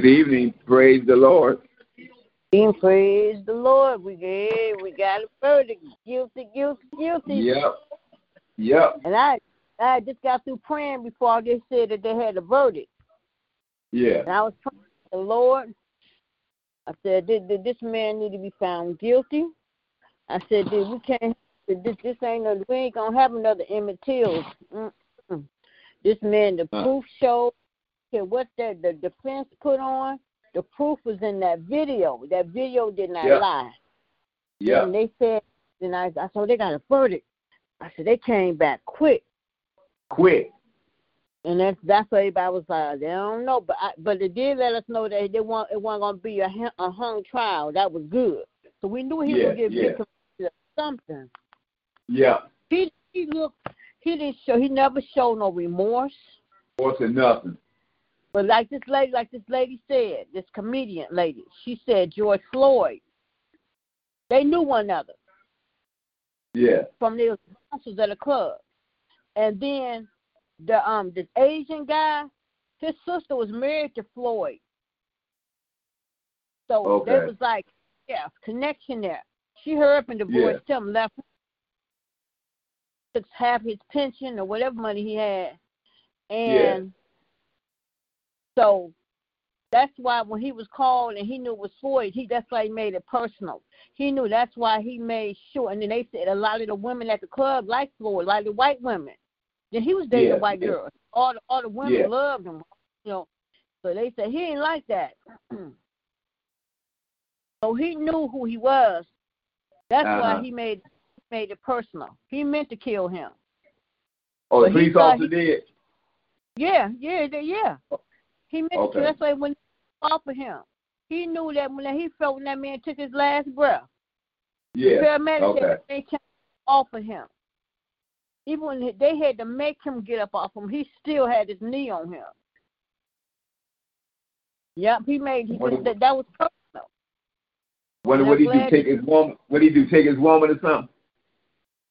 Good evening. Praise the Lord. And praise the Lord. We got, we got a verdict. Guilty, guilty, guilty. Yep. Yep. And I I just got through praying before I they said that they had a verdict. Yeah. And I was praying the Lord. I said, did, did this man need to be found guilty? I said, did we can't this this ain't no we ain't gonna have another Emmett Till. This man the Huh. proof showed okay, what the the defense put on, the proof was in that video. That video did not Yeah. lie. Yeah. And they said, and I, I said, they got a verdict. I said, they came back quick. Quick. And that's that's what everybody was like. They don't know, but I, but they did let us know that they want it wasn't gonna be a, a hung trial. That was good. So we knew he Yeah, would get yeah. victim to something. Yeah. He he looked. He didn't show. He never showed no remorse. What's or nothing. But like this lady, like this lady said, this comedian lady, she said George Floyd. They knew one another. Yeah. from the sponsors at the club. And then the um this Asian guy, his sister was married to Floyd. So Okay. there was like, yeah, connection there. She heard up and divorced him, left him, took half his pension or whatever money he had. And so that's why when he was called and he knew it was Floyd, he that's why he made it personal. He knew that's why he made sure. And then they said a lot of the women at the club liked Floyd, like the white women. Then he was dating Yeah, a white yeah. girl. All the all the women Yeah. loved him. You know, so they said he ain't like that. so he knew who he was. That's Uh-huh. why he made made it personal. He meant to kill him. Oh, the he police thought officer he- did. Yeah, yeah, yeah. He meant Okay. to. That's why when he offered him, he knew that when he felt when that man took his last breath. Yeah. Paramedics Okay. said they can't offer him. Even when they had to make him get up off him, he still had his knee on him. Yep, he made he What just, that, that was personal. What what did he do? Take his woman? What did he do? Take his woman or something?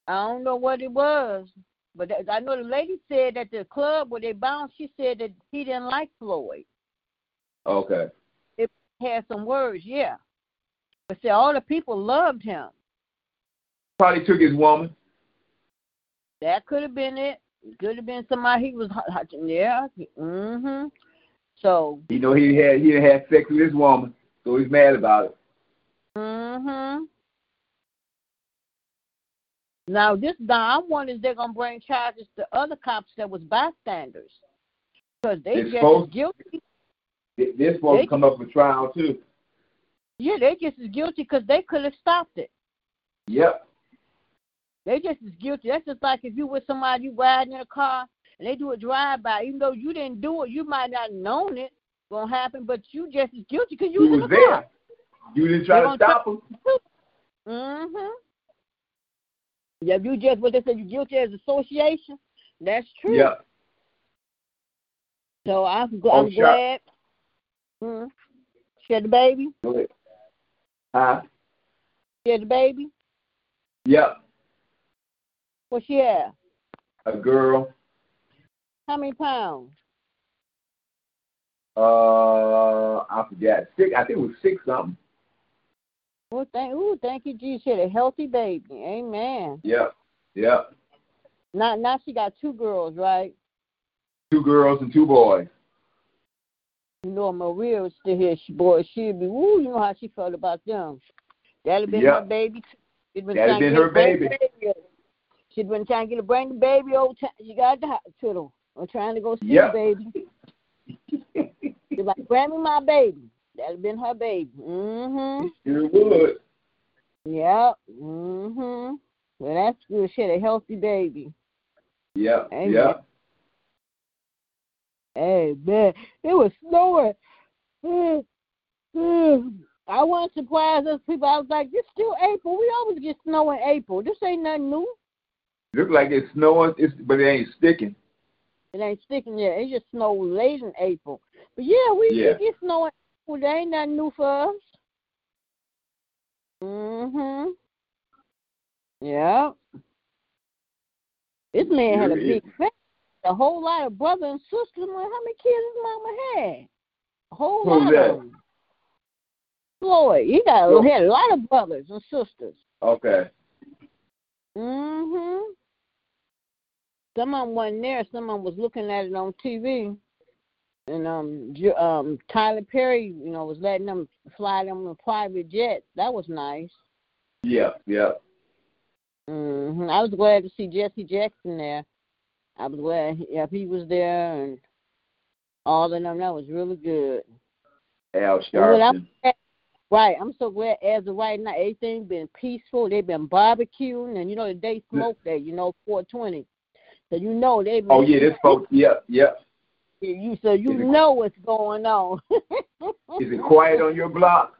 I don't know what it was, but I know the lady said at the club where they bounced, she said that he didn't like Floyd. Okay. It had some words, yeah. But see, all the people loved him. Probably took his woman. That could have been it. Could have been somebody he was, yeah. Mhm. So, You know he had he had sex with his woman, so he's mad about it. mhm. Now this I'm wondering if they're gonna bring charges to other cops that was bystanders, because they just supposed- guilty. They- They're supposed They- to come up for trial too. Yeah, they just as guilty because they could have stopped it. Yep. They just as guilty. That's just like if you with somebody you riding in a car and they do a drive by, even though you didn't do it, you might not have known it gonna happen, but you just as guilty because you You was in the there. car. You didn't try They to stop him. Mhm. Yeah, you just what they said you guilty as association. That's true. Yeah. So I'm Oh, I'm sure. glad. Mm. She had the baby. Huh? She had the baby. Yep. What she had? A girl. How many pounds? Uh, I forget. Six. I think it was six something. Well, thank, ooh, thank you, Jesus. She had a healthy baby. Amen. Yep. Yep. Now, now she got two girls, right? Two girls and two boys. You know, Maria was still here. She, boy, she'd be, ooh, you know how she felt about them. That'd have been Yep. her baby. She'd been That'd trying been her baby. baby. She'd been trying to get a bring the baby over time. She got the hospital. I'm trying to go see Yep. the baby. She's like, grab me my baby. That'd have been her baby. Mm-hmm. Sure would. Yep. Mm-hmm. Well, that's good. She had a healthy baby. Yep. Amen. Yep. Hey, man. It was snowing. I wasn't surprised as people. I was like, "It's still April. We always get snow in April. This ain't nothing new." Look like it's snowing, it's, but it ain't sticking. It ain't sticking yet. It just snowed late in April. But yeah, we, yeah. we get snow in April. That ain't nothing new for us. Mhm. Yeah. This man had a big family, a whole lot of brothers and sisters. How many kids his mama had? A whole Who's lot that? of them. Floyd, he got oh. had a lot of brothers and sisters. Okay. Mhm. Some of them wasn't there. Some of them was looking at it on TV. And um, um, Tyler Perry, you know, was letting them fly them in private jets. That was nice. Yeah, yeah. Mhm. I was glad to see Jesse Jackson there. I was glad, yeah, he was there, and all of them. That was really good. Al Sharpton. Right. I'm so glad as of right now, everything's been peaceful. They've been barbecuing, and you know they smoke there. You know, 420. So you know they. Been Oh yeah, this folks. Yeah, yeah, yeah. You so you know what's going on. is it quiet on your block?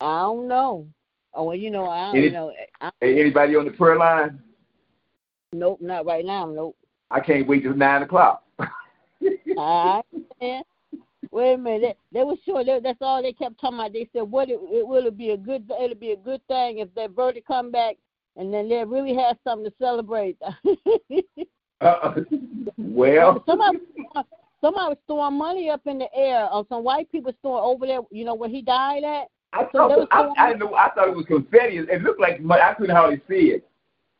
I don't know. Oh well, you know I don't Any, know. I, anybody on the prayer line? Nope, not right now. Nope. I can't wait till nine o'clock. I understand. Wait a minute. They, they were sure they, that's all they kept talking about. They said, "What it, it will it be a good it'll be a good thing if that verdict come back, and then they really have something to celebrate." uh, well, somebody somebody was throwing money up in the air, or some white people throwing over there. You know where he died at. I thought I, I, know, I thought it was confetti. It looked like money. I couldn't hardly see it.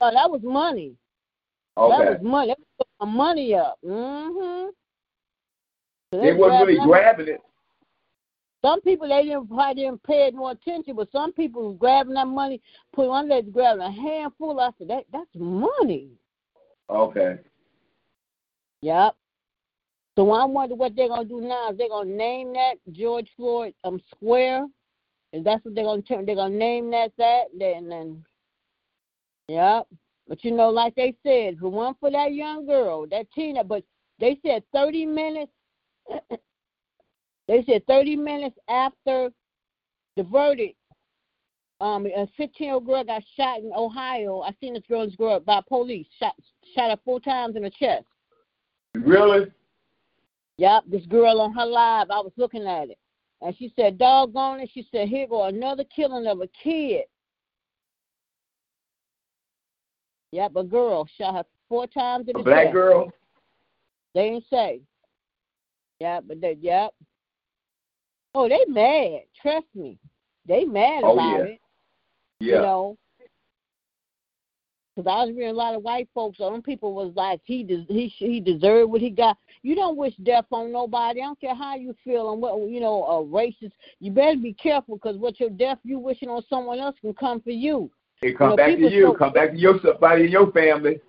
Oh, that was money. Okay. That was money. That was money up. Mhm. So they wasn't really grabbing it. Some people they didn't probably didn't pay no attention, but some people was grabbing that money, put one leg grabbing a handful. I said that that's money. Okay. Yep. So I wonder what they're gonna do now. Is they're gonna name that George Floyd um Square? And that's what they're gonna turn. They're gonna name that that. Then then. Yep. But you know, like they said, for one for that young girl, that Tina, but they said 30 minutes they said 30 minutes after the verdict, um, a 15 year old girl got shot in Ohio. I seen this girl, this girl by police, shot shot her four times in the chest. Really? Yep, this girl on her live, I was looking at it. And she said, doggone it, she said, here go another killing of a kid. Yep, a girl shot her four times in a the black chest. girl? They didn't say. Yeah, but they, yep. Oh, they mad. Trust me, they mad oh, about yeah. it. Yeah. You know, because I was reading a lot of white folks. Some people was like, he des- he he deserved what he got. You don't wish death on nobody. I don't care how you feel and what you know. A racist. You better be careful because what your death you wishing on someone else can come for you. It come you know, back to you. So, come back to your somebody in your family.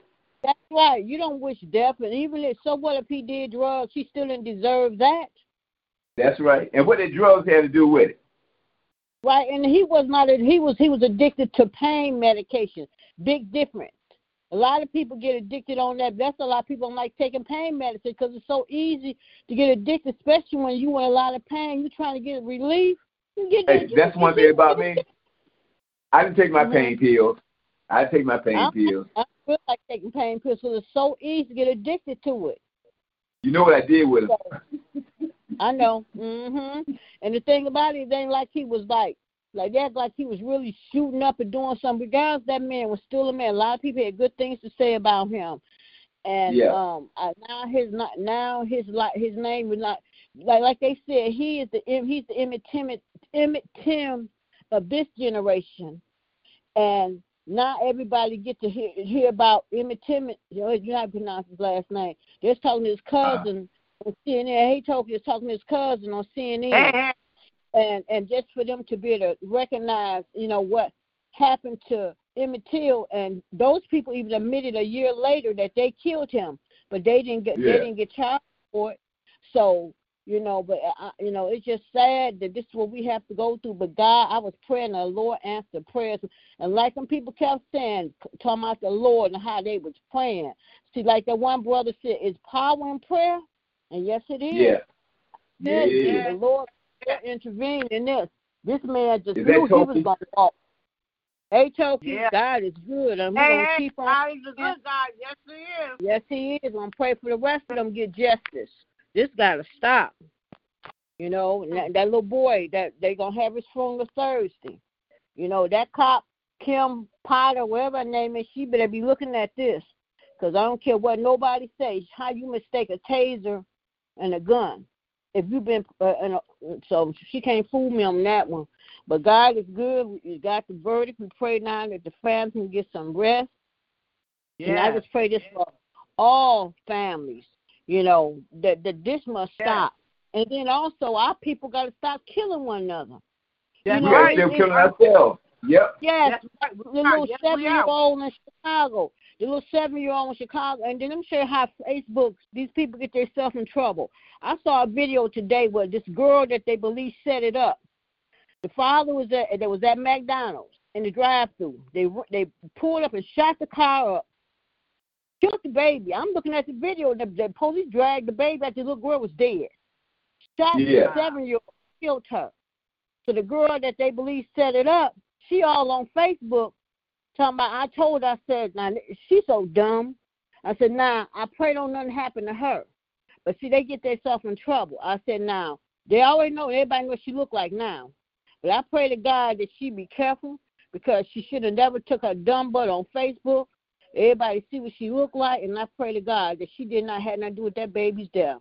That's right. You don't wish death, and even if so, what if he did drugs? He still didn't deserve that. That's right. And what did drugs have to do with it? Right, and he was not. He was he was addicted to pain medication. Big difference. A lot of people get addicted on that. That's a lot of people don't like taking pain medicine because it's so easy to get addicted, especially when you in a lot of pain. You're trying to get relief. You get hey, that's one thing about me. I didn't take my mm-hmm. pain pills. I take my pain I, pills. I feel like taking pain pills because it's so easy to get addicted to it. You know what I did with them? I know. Mhm. And the thing about it, it ain't like he was like like that, like he was really shooting up and doing something. Regardless, that man was still a man. A lot of people had good things to say about him. And yeah. um, I, now his not now his like his name was not like like they said he is the he's the Emmett Tim Emmett Tim of this generation, and now everybody get to hear hear about Emmett Tim. You know, you to pronounce his last name. They're talking to his cousin uh-huh. on CNN. He told was talking to his cousin on CNN, and and just for them to be able to recognize, you know, what happened to Emmett Till, and those people even admitted a year later that they killed him, but they didn't get yeah. they didn't get charged for it. So you know, but uh, you know, it's just sad that this is what we have to go through. But God, I was praying, and the Lord answered prayers, and like some people kept saying, talking about the Lord and how they was praying. See, like that one brother said, "Is power in prayer?" And yes, it is. Yeah. Yeah. The Lord intervened in this. This man just Is knew he was going to walk. Hey, Toki, yeah. God is good. I'm hey, going to keep on. God is a good God. Yes, He is. Yes, He is. I'm going to pray for the rest of them get justice. This got to stop. You know, that, that little boy that they going to have his funeral Thursday. You know, that cop, Kim Potter, whatever her name is, she better be looking at this. Because I don't care what nobody says, how you mistake a taser and a gun. If you've been, uh, a, so she can't fool me on that one. But God is good. We got the verdict. We pray now that the family can get some rest. Yeah. And I just pray this for all families. You know that that this must yeah. stop. And then also our people got to stop killing one another. That's you know, right. They're killing ourselves. Yep. Yes, right. the little yes, seven year old in Chicago. The little seven year old in Chicago. And then I'm sure how Facebook these people get themselves in trouble. I saw a video today where this girl that they believe set it up. The father was at there was at McDonald's in the drive through. They they pulled up and shot the car up. Killed the baby. I'm looking at the video. The, the police dragged the baby after the little girl was dead. Shot yeah. the seven year old, killed her. So the girl that they believe set it up, she all on Facebook talking about I told her, I said, now she's so dumb. I said, nah, I pray don't nothing happen to her. But see, they get themselves in trouble. I said, now, they already know, everybody what she look like now. But I pray to God that she be careful because she should have never took her dumb butt on Facebook. Everybody see what she look like, and I pray to God that she did not have nothing to do with that baby's death.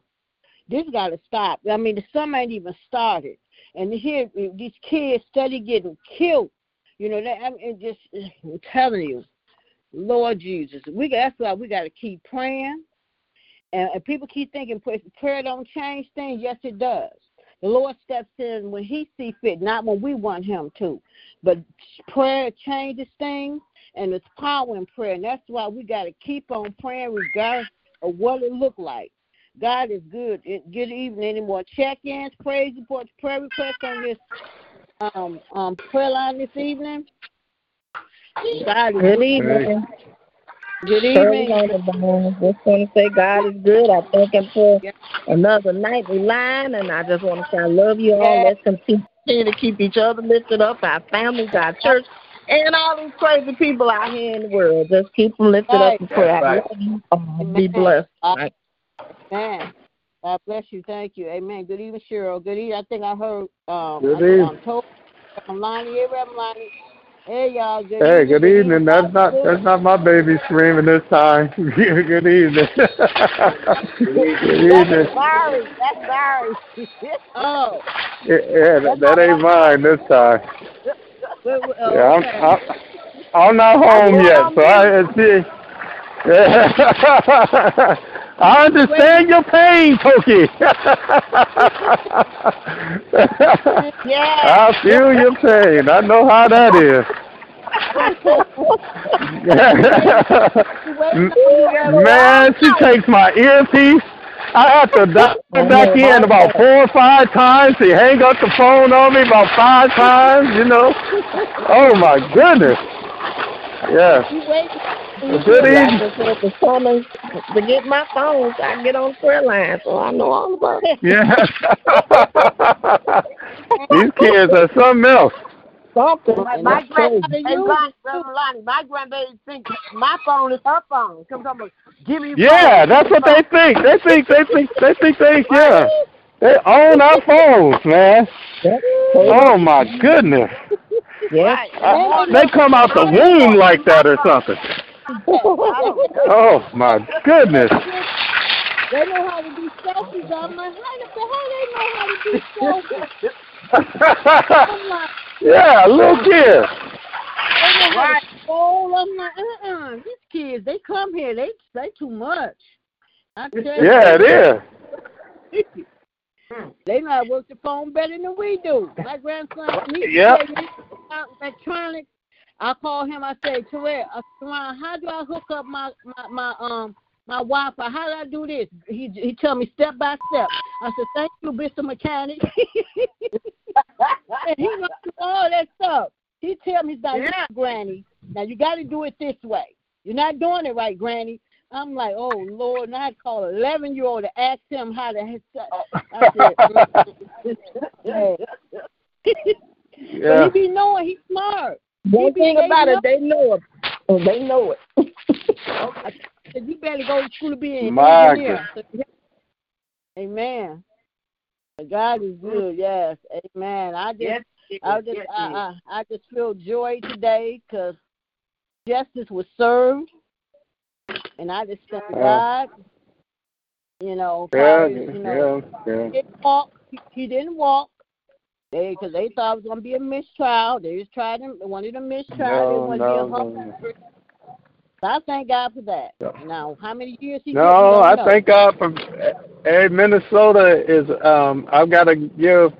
This got to stop. I mean, the summer ain't even started, and here these kids study getting killed. You know that I mean, just I'm telling you, Lord Jesus, we that's why we got to keep praying. And, and people keep thinking prayer don't change things. Yes, it does. The Lord steps in when He see fit, not when we want Him to. But prayer changes things, and it's power in prayer, and that's why we got to keep on praying regardless of what it look like. God is good. Good evening. Any more check-ins, praise reports, prayer requests on this um, um, prayer line this evening? God is good evening. Good evening. Just want to say God is good. I thank Him for another nightly line, and I just want to say I love you all. Let's continue to keep each other lifted up, our families, our church, and all these crazy people out here in the world. Just keep them lifted up in prayer. Right. Be blessed. Right. Amen. God bless you. Thank you. Amen. Good evening, Cheryl. Good evening. I think I heard um, Good evening. I'm told I'm Lonnie, I'm Lonnie. Hey y'all. Good hey, evening. good evening. That's not that's not my baby screaming this time. good evening. good evening. That's Barry. That's Barry. oh. Yeah, yeah that, that ain't mine this time. Yeah, I'm, I'm I'm not home yet, so I see. I understand your pain, Toki. yeah. I feel your pain. I know how that is. Man, she takes my earpiece. I have to dial back in about four or five times. She hang up the phone on me about five times, you know. Oh my goodness. Yeah. Good evening. I just the summons to get my phone so I can get on the prayer line, so I know all about it. Yeah. These kids are something else. Something. My, my grandbaby, my grandbaby thinks my phone is her phone. Come on, give me. Yeah, phone. that's what they think. They think. They think. They think. They yeah. They own our phones, man. Oh my goodness. Yeah. Uh, they come out the womb like that or something oh my goodness. They know how to do selfies. I'm like, how the hell they know how to do selfies? like, yeah, little kids. They know how to roll. I'm like, uh-uh. These kids, they come here. They say too much. I tell yeah, you. it is. They know how to work the phone better than we do. My grandson, he yep. electronics I call him. I say, Terrell, said, how do I hook up my my, my um my Wi-Fi? How do I do this? He he tell me step by step. I said, thank you, Mr. Mechanic. and he knows all that stuff. He tell me, he's like, yeah. Granny, now you got to do it this way. You're not doing it right, Granny. I'm like, oh Lord, and I call an eleven year old to ask him how to. Oh. I said, mm, yeah. Yeah. but he be knowing he's smart. One be- thing about it, they know it. Oh, they know it. Said, you better go to school to be an My engineer. Amen. God is mm. good. Yes. Amen. I just, Yes, I just, Yes, I. I, I just feel joy today because justice was served, and I just thank Yeah. God. You know, Yeah, you know, yeah, yeah. he didn't walk. He, he didn't walk. They, because they thought it was going to be a mistrial. They just tried him. They wanted a mistrial. No, they wanted no, to be a no. So I thank God for that. Yeah. Now, how many years he? No, did, we don't I know. thank God for. Hey, Minnesota is. Um, I've got to give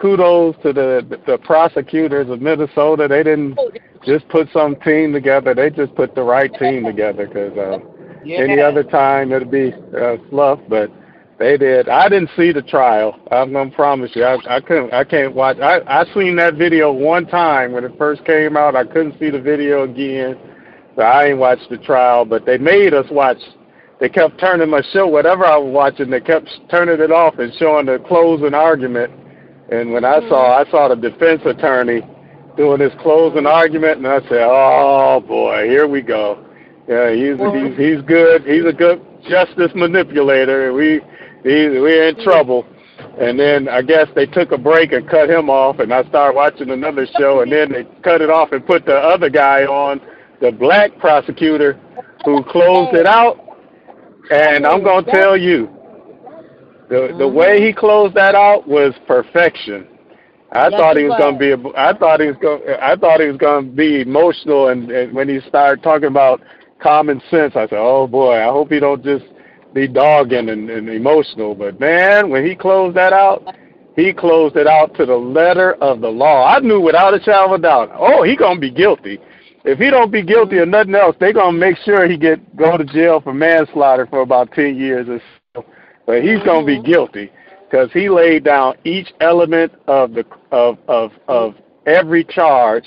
kudos to the the prosecutors of Minnesota. They didn't Oh, just put some team together. They just put the right team together. Because uh, Any other time it'd be uh, fluff, but they did. I didn't see the trial. I'm gonna promise you. I, I couldn't. I can't watch. I I seen that video one time when it first came out. I couldn't see the video again. So I ain't watched the trial, but they made us watch. They kept turning my show, whatever I was watching. They kept turning it off and showing the closing argument. And when I saw, I saw the defense attorney doing his closing argument, and I said, "Oh boy, here we go." Yeah, he's he's he's good. He's a good justice manipulator. We he, we're in trouble. And then I guess they took a break and cut him off, and I started watching another show, and then they cut it off and put the other guy on, the black prosecutor, who closed it out. And I'm gonna tell you, the the mm-hmm. way he closed that out was perfection. I Yes, thought he was gonna be. a- I thought he was going. I thought he was gonna be emotional, and, and when he started talking about common sense, I said, "Oh boy, I hope he don't just be dogging and, and emotional." But man, when he closed that out, he closed it out to the letter of the law. I knew without a shadow of a doubt. Oh, he gonna be guilty. If he don't be guilty of nothing else, they gonna make sure he get go to jail for manslaughter for about ten years or so. But he's gonna be mm-hmm. guilty because he laid down each element of the of of of every charge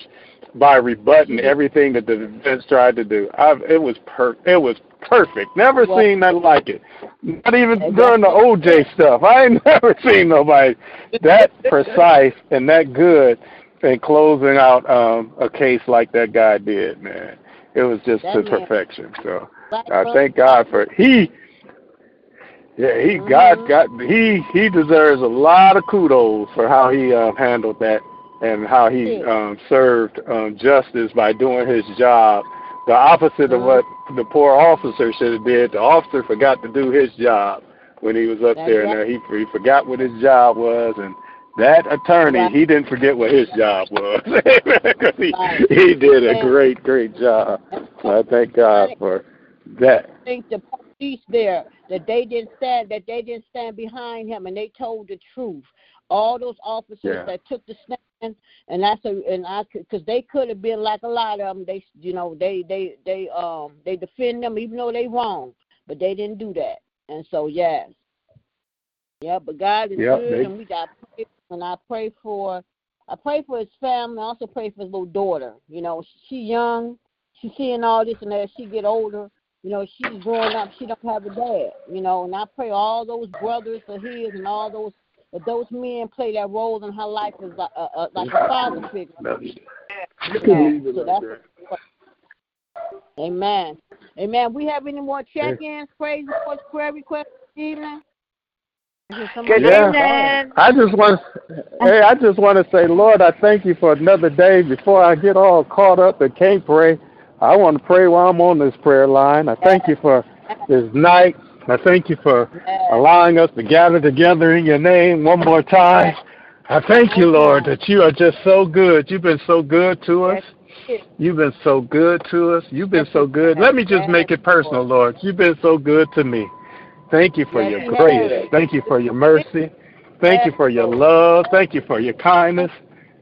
by rebutting everything that the defense tried to do. I, it was per it was perfect. Never Well- seen nothing like it. Not even during the OJ stuff. I ain't never seen nobody that precise and that good in closing out um a case like that guy did, man. It was just That to man- perfection. So I thank God for he. Yeah, he Mhm. God got he he deserves a lot of kudos for how he uh, handled that and how he um, served um, justice by doing his job. The opposite of what the poor officer should have did. The officer forgot to do his job when he was up That's there, and right. uh, he he forgot what his job was, and that attorney he didn't forget what his job was. he he did a great great job. I thank God for that. I think the police there that they didn't stand that they didn't stand behind him and they told the truth. All those officers Yeah. that took the stand, and that's a and I because they could have been like a lot of them. They you know they they they um they defend them even though they wrong, but they didn't do that. And so yes, yeah. But God is Yep, good, they- and we got pray, and I pray for I pray for his family. I also pray for his little daughter. You know, she young, she's seeing all this, and as she get older, you know, she's growing up. She don't have a dad. You know, and I pray all those brothers of his and all those that those men play that role in her life as uh, uh, uh, like a, a, like a father figure. You know, so that's Amen. Amen. We have any more check-ins, praise reports, prayer requests this evening? Is there somebody- Good Yeah. I just want to, hey, I just want to say, Lord, I thank you for another day. Before I get all caught up and can't pray, I want to pray while I'm on this prayer line. I thank you for this night. I thank you for allowing us to gather together in your name one more time. I thank you, Lord, that you are just so good. You've been so good to us. You've been so good to us. You've been so good. Let me just make it personal, Lord. You've been so good to me. Thank you for your grace. Thank you for your mercy. Thank you for your love. Thank you for your kindness.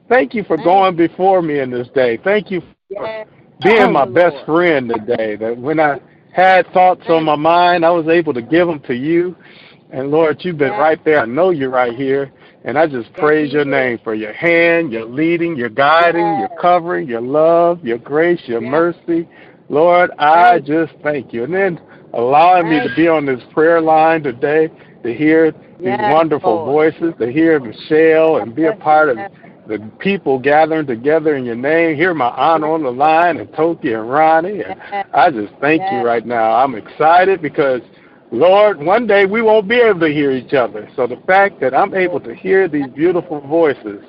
Thank you for going before me in this day. Thank you for being my best friend today. That when I had thoughts on my mind, I was able to give them to you. And Lord, you've been right there. I know you're right here. And I just praise your name for your hand, your leading, your guiding, your covering, your love, your grace, your mercy. Lord, I just thank you. And then allowing me to be on this prayer line today, to hear these wonderful voices, to hear Michelle and be a part of the people gathering together in your name. Hear my aunt on the line and Toki and Ronnie. And I just thank you right now. I'm excited because, Lord, one day we won't be able to hear each other. So the fact that I'm able to hear these beautiful voices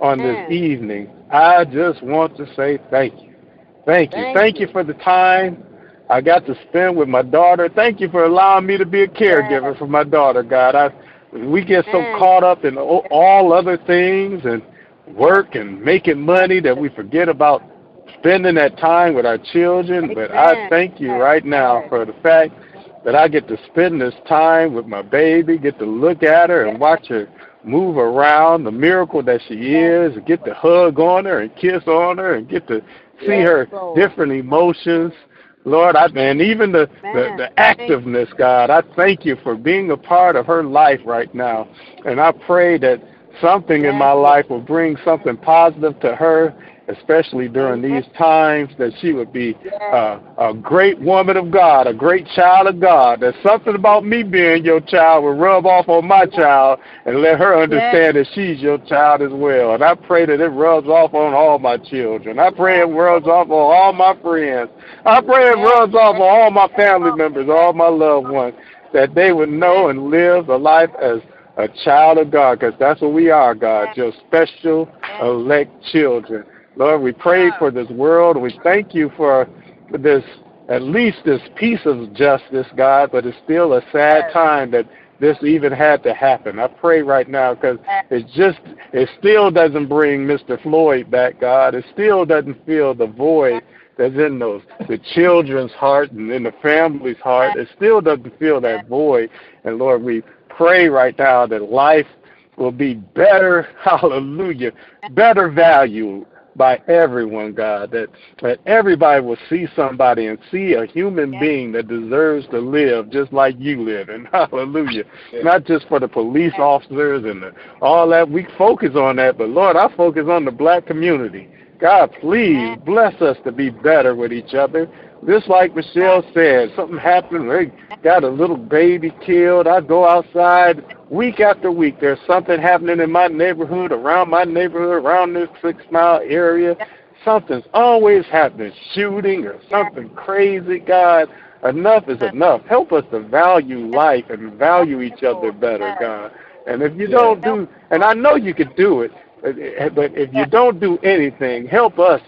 on this evening, I just want to say thank you. Thank you. Thank you for the time I got to spend with my daughter. Thank you for allowing me to be a caregiver for my daughter, God. I we get so caught up in all other things and work and making money that we forget about spending that time with our children. But I thank you right now for the fact that I get to spend this time with my baby, get to look at her and watch her move around, the miracle that she is, get to hug on her and kiss on her and get to see her different emotions. Lord, I and even the, the, the activeness, God, I thank you for being a part of her life right now. And I pray that something in my life will bring something positive to her especially during these times, that she would be uh, a great woman of God, a great child of God. That something about me being your child will rub off on my child and let her understand that she's your child as well. And I pray that it rubs off on all my children. I pray it rubs off on all my friends. I pray it rubs off on all my family members, all my loved ones, that they would know and live a life as a child of God, because that's what we are, God, your special elect children. Lord, we pray for this world. We thank you for this, at least this piece of justice, God, but it's still a sad time that this even had to happen. I pray right now because it just, it still doesn't bring Mr. Floyd back, God. It still doesn't fill the void that's in those, the children's heart and in the family's heart. It still doesn't fill that void. And Lord, we pray right now that life will be better, hallelujah, better valued by everyone, God, that, that everybody will see somebody and see a human being that deserves to live just like you live. And hallelujah. Not just for the police officers and the, all that. We focus on that, but Lord, I focus on the black community. God, please bless us to be better with each other. Just like Michelle said, something happened. They got a little baby killed. I go outside week after week. There's something happening in my neighborhood, around my neighborhood, around this six mile area. Something's always happening, shooting or something crazy. God, enough is enough. Help us to value life and value each other better, God. And if you don't do, and I know you could do it, but if you don't do anything, help us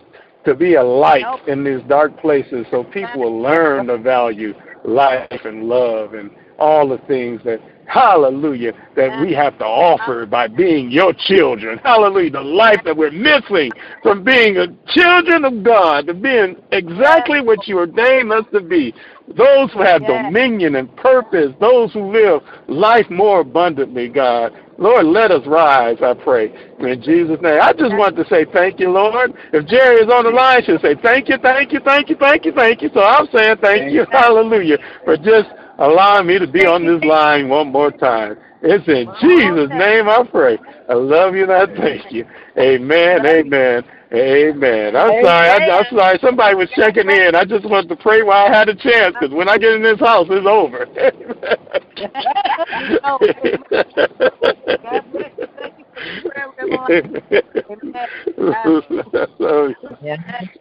to be a light in these dark places so people will learn to value life and love and all the things that hallelujah that we have to offer by being your children. Hallelujah the life that we're missing from being a children of god to being exactly what you ordained us to be. Those who have dominion and purpose those who live life more abundantly god Lord, let us rise, I pray. In Jesus' name. I just want to say thank you, Lord. If Jerry is on the line, she'll say thank you, thank you, thank you, thank you, thank you. So I'm saying thank, thank you, hallelujah, for just allowing me to be on this line one more time. It's in Jesus' name I pray. I love you and I thank you. Amen, amen. Amen. I'm Amen. sorry. I, am sorry. Somebody was checking in. I just wanted to pray while I had a chance because when I get in this house, it's over.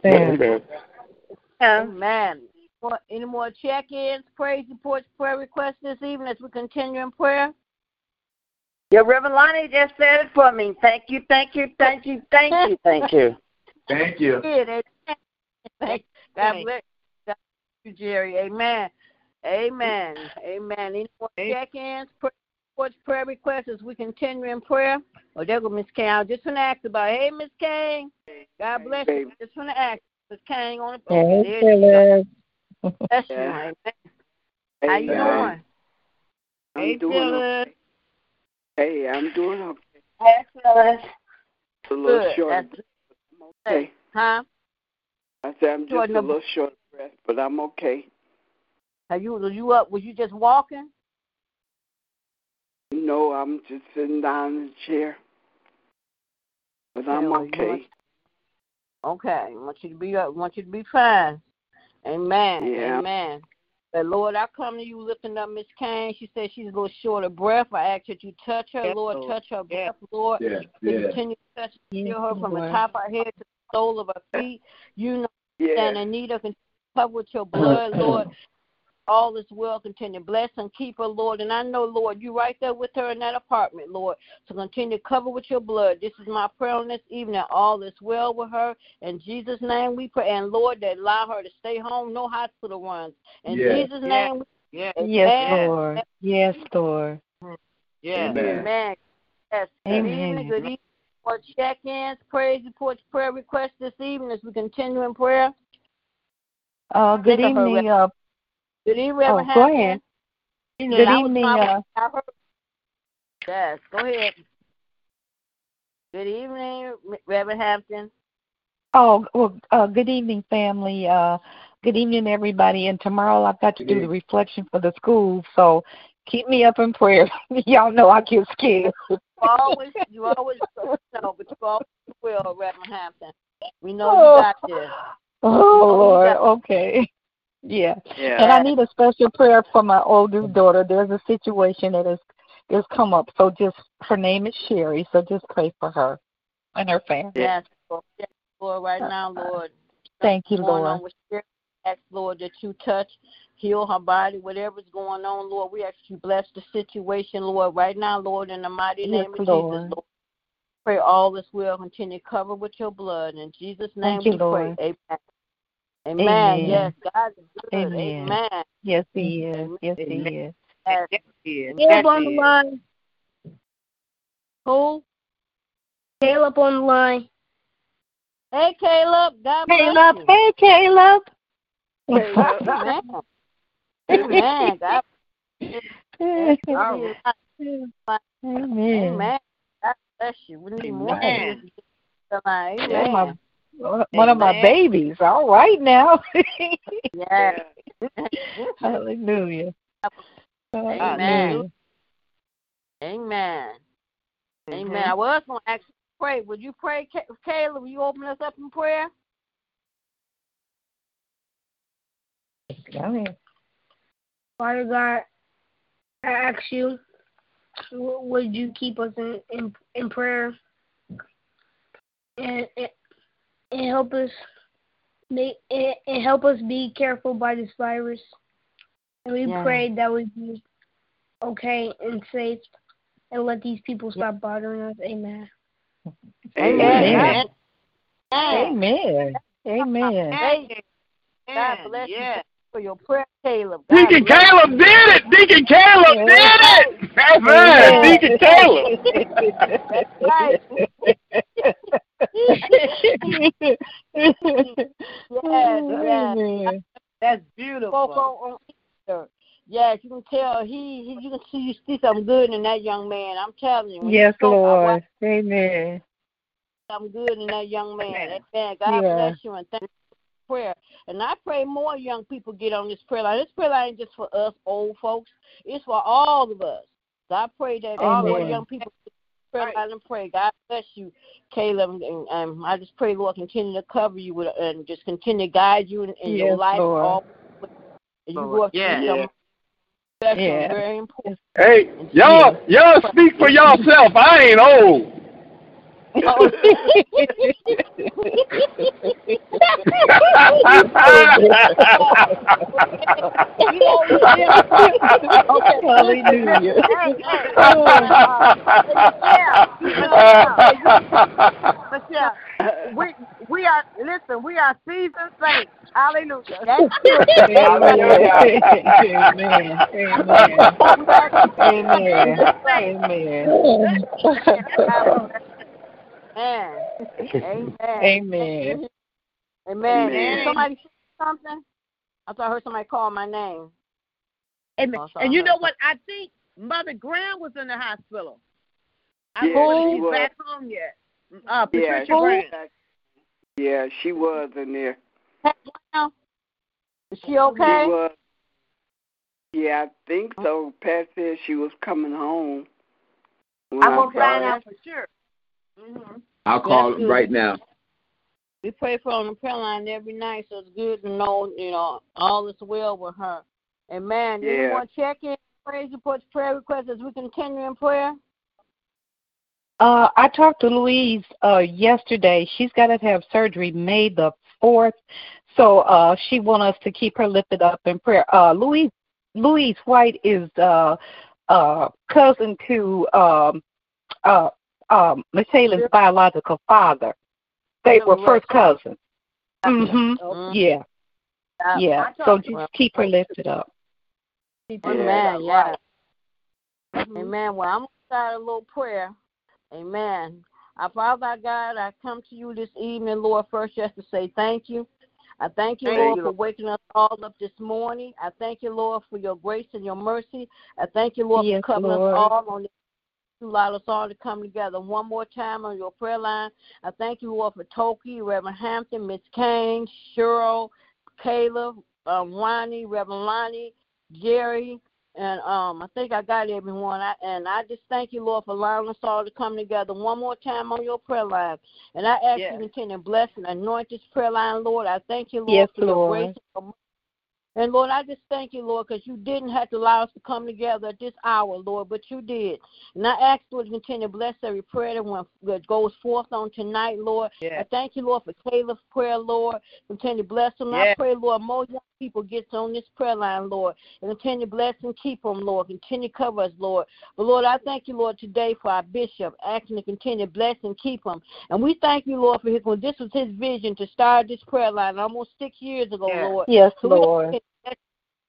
Amen. Amen. Any more check-ins, praise reports, prayer requests this evening as we continue in prayer? Yeah, Reverend Lonnie just said it for me. Thank you, thank you, thank you, thank you, thank you. Thank you. God bless you, Jerry. Amen. Amen. Amen. Any more check-ins, prayer, prayer requests as we continue in prayer? Oh, there go Miss Kay. I just want to ask about, hey, Miss Kay. God bless hey, you. Just want to ask Miss Kay on the phone. Hey, there you Bless you. Amen. How you doing? I'm hey, doing okay. Hey, I'm doing okay. Hey, Phyllis. It's a little Good. short. That's okay. Huh? I said I'm just a little short of breath, but I'm okay. Are you were you up? Was you just walking? No, I'm just sitting down in the chair. But okay, I'm okay. okay. I want you to be up. I want you to be fine. Amen. Yeah. Amen. But Lord, I come to you lifting up Miss Kane. She said she's a little short of breath. I ask that you touch her, Yes, Lord, Lord. touch her Yes. breath, Lord. Yeah, You yeah, Continue to touch and Yes, heal her from the top of her head to the sole of her feet. You know Yeah. and Anita can cover with your blood, Lord. All is well. Continue bless and keep her, Lord. And I know, Lord, you right there with her in that apartment, Lord. So continue to cover with your blood. This is my prayer on this evening. All is well with her. In Jesus' name we pray. And Lord, that allow her to stay home, no hospital runs. In Yes. Jesus' Yes. name we Yes. Yes, Lord. Yes, Lord. Yes. Amen. Amen. Yes. Good Amen. evening. Good evening. For check-ins, praise reports, prayer requests this evening as we continue in prayer. Uh, good Think of her, evening. Uh, Good evening, oh, Reverend go ahead. Good evening. Uh, Yes, go ahead. Good evening, Reverend Hampton. oh, well, uh, good evening, family. Uh, good evening, everybody. And tomorrow I've got to do the reflection for the school, so keep me up in prayer. Y'all know I get scared. You always, you always know, but you always will, Reverend Hampton. We know you got this. Oh, Lord. Okay. Yeah. Yeah. And I need a special prayer for my oldest daughter. There's a situation that has has come up. So just her name is Sherry. So just pray for her and her family. Yes, Lord. Yes, Lord, right now, uh-huh. Lord. Thank you, Lord. Sherry. Ask, Lord, that you touch, heal her body, whatever's going on, Lord. We ask you bless the situation, Lord, right now, Lord, in the mighty Yes, name of Lord. Jesus, Lord. Pray all this will continue covered with your blood. In Jesus' name Thank you, we Lord. Amen. Amen. Amen. Yes, God is good. Amen. Amen. Yes, he is. Yes, he Amen. is. Yes. Yes, he is. Caleb on the line. Who? Caleb on the line. Hey, Caleb. God bless you. Hey, Caleb. Amen. Amen. God bless you. Amen. Amen. God bless you. We need more Amen. of this. Amen. One of my babies. All right now. Yes. Hallelujah. Amen. Hallelujah. Amen. Amen. I was going to ask you to pray. Would you pray, Ca- Caleb? Will you open us up in prayer? Go ahead. Father God, I ask you, would you keep us in, in, in prayer and, and and help us make and, and help us be careful by this virus. And we Yeah. pray that we be okay and safe and let these people stop bothering us. Amen. Amen. Amen. Amen. Amen. Hey, God bless you Yes. for your prayer, Caleb. God Deacon bless you. Caleb did it. Deacon Caleb did it. That's right. Deacon Caleb. Yes, oh, yes. That's beautiful. on, on Easter. Yes, you can tell he, he you can see you see something good in that young man. I'm telling you. Yes, you spoke, I Lord. watched Amen. something good in that young man. Amen. Amen. God Yeah. bless you and thank you for prayer. And I pray more young people get on this prayer line. This prayer line ain't just for us old folks. It's for all of us. So I pray that all more Amen. young people get on this prayer Right. and pray. God bless you, Caleb. And um, I just pray, Lord, continue to cover you with, and just continue to guide you in, in your life. Lord. All, and you Lord. go Yeah. to some special, Yeah. very important. Hey, y'all, y'all speak for yourself. I ain't old. Hallelujah. We we are listen. We are seasoned saints. Hallelujah. That's Amen. Amen. Amen. Amen. Amen. Amen. Amen. Amen. Amen. Amen. Somebody say something? I thought I heard somebody call my name. Amen. Oh. And you know what? I think Mother Graham was in the hospital. I Yeah, don't know she if she's was. back home yet. Uh, Yeah, Patricia she Graham. was. Yeah, she was in there. Is she okay? She was. Yeah, I think so. Pat said she was coming home. I'm I gonna find out for sure. hmm I'll call That's him right now. We pray for her on the prayer line every night, so it's good to know, you know, all is well with her. Amen. Yeah. Anyone check in? Praise reports, prayer requests as we continue in prayer. Uh, I talked to Louise uh, yesterday. She's got to have surgery May the fourth, so uh, she wants us to keep her lifted up in prayer. Uh, Louise Louise White is uh, uh, cousin to um, uh, um, Michaela's biological father. They were first cousins. Mhm. Mhm. Yeah. Yeah. So just keep her lifted up. Amen. Yeah. Amen. Well, I'm going to start a little prayer. Amen. Our Father our God, I come to you this evening, Lord, first just to say thank you. I thank you, Thank Lord, you, for waking us all up this morning. I thank you, Lord, for your grace and your mercy. I thank you, Lord, Yes, for covering Lord. us all on this. You allowed us all to come together one more time on your prayer line. I thank you, Lord, for Toki, Reverend Hampton, Miss Kane, Cheryl, Caleb, um, Ronnie, Reverend Lonnie, Jerry, and um, I think I got everyone. I, and I just thank you, Lord, for allowing us all to come together one more time on your prayer line. And I ask Yes. you to continue to bless and anoint this prayer line, Lord. I thank you, Lord, Yes, for your grace and your. And Lord, I just thank you, Lord, because you didn't have to allow us to come together at this hour, Lord, but you did. And I ask, Lord, to continue to bless every prayer that, went, that goes forth on tonight, Lord. I thank you, Lord, for Caleb's prayer, Lord. Continue to bless him. I pray, Lord, more young people gets on this prayer line, Lord. And continue to bless and keep them, Lord. Continue to cover us, Lord. But, Lord, I thank you, Lord, today for our bishop, asking to continue to bless and keep him. And we thank you, Lord, for his, when this was his vision to start this prayer line almost six years ago, Yes. Lord. Yes, So Lord.